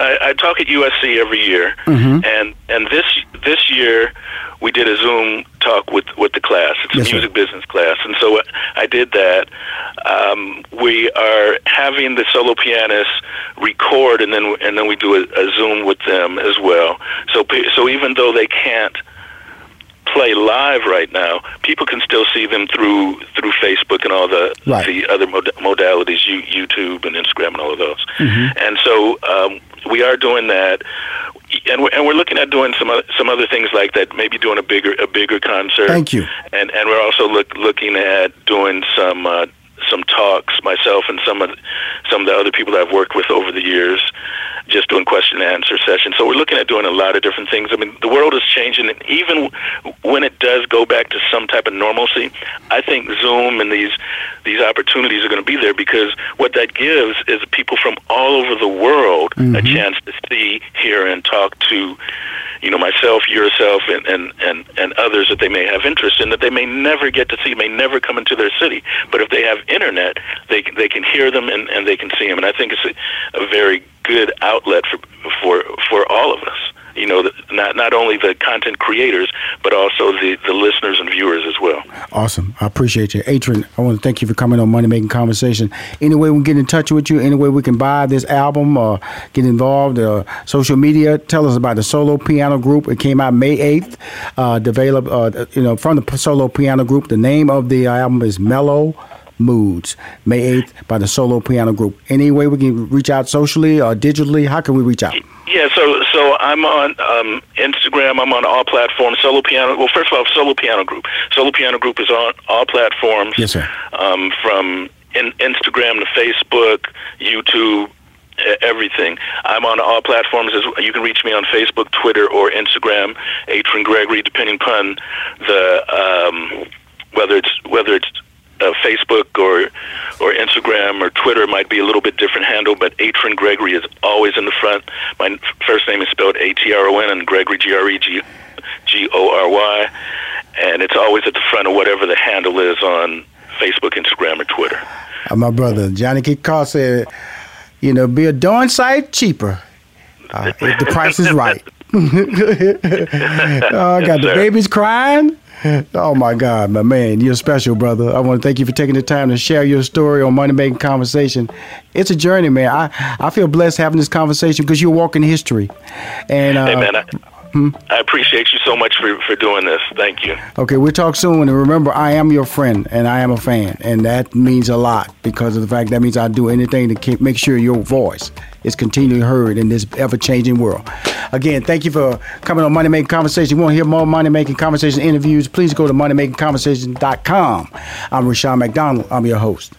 I, I talk at USC every year, Mm-hmm. and and this this year we did a Zoom talk with with the class. It's Yes, a sir. music business class, and so I did that. Um, we are having the solo pianists record, and then and then we do a, a Zoom with them as well. So so even though they can't play live right now, people can still see them through through Facebook and all the Right. the other mod- modalities, you, YouTube and Instagram and all of those. Mm-hmm. And so um, we are doing that, and we're, and we're looking at doing some other, some other things like that. Maybe doing a bigger a bigger concert. Thank you. And and we're also look, looking at doing some. Uh, some talks myself and some of some of the other people that I've worked with over the years, just doing question and answer sessions. So we're looking at doing a lot of different things. I mean, the world is changing, and even when it does go back to some type of normalcy, I think Zoom and these these opportunities are going to be there because what that gives is people from all over the world a mm-hmm. chance to see, hear, and talk to you know, myself, yourself, and, and, and, and others that they may have interest in that they may never get to see, may never come into their city. But if they have internet, they they can hear them and, and they can see them. And I think it's a, a very good outlet for, for, for all of us. You know, the- not, not only the content creators, but also the, the listeners and viewers as well. Awesome. I appreciate you. Atron, I want to thank you for coming on Money Making Conversation. Any way we can get in touch with you, any way we can buy this album or get involved, uh, social media, tell us about the solo piano group. It came out May 8th, uh, developed, uh, you know, from the solo piano group. The name of the album is Mellow Moods, May 8th by the solo piano group. Any way we can reach out socially or digitally? How can we reach out? Yeah, so I'm on um, Instagram. I'm on all platforms. Solo piano. Well, first of all, solo piano group. Solo piano group is on all platforms. Yes, sir. Um, from in, Instagram to Facebook, YouTube, everything. I'm on all platforms. As you can reach me on Facebook, Twitter, or Instagram. Atron Gregory, depending upon the um, whether it's whether it's uh, Facebook or or Instagram or Twitter might be a little bit different handle, but Atron Gregory is always in the front. My first name is spelled A T R O N and Gregory G R E G G O R Y, and it's always at the front of whatever the handle is on Facebook, Instagram, or Twitter. Uh, my brother Johnny Kid Carr said, you know, be a darn sight cheaper uh, if the price is right. oh, [LAUGHS] [LAUGHS] I got the sir. babies crying. [LAUGHS] Oh my God, my man, you're special, brother. I want to thank you for taking the time to share your story on Money Making Conversation. It's a journey, man. I, I feel blessed having this conversation because you're walking history. And uh, hey man, I, Hmm? I appreciate you so much for for doing this. Thank you. Okay, we'll talk soon. And remember, I am your friend and I am a fan. And that means a lot because of the fact that means I do anything to keep, make sure your voice is continually heard in this ever changing world. Again, thank you for coming on Money Making Conversation. You want to hear more Money Making Conversation interviews? Please go to moneymakingconversation.com. I'm Rushion McDonald. I'm your host.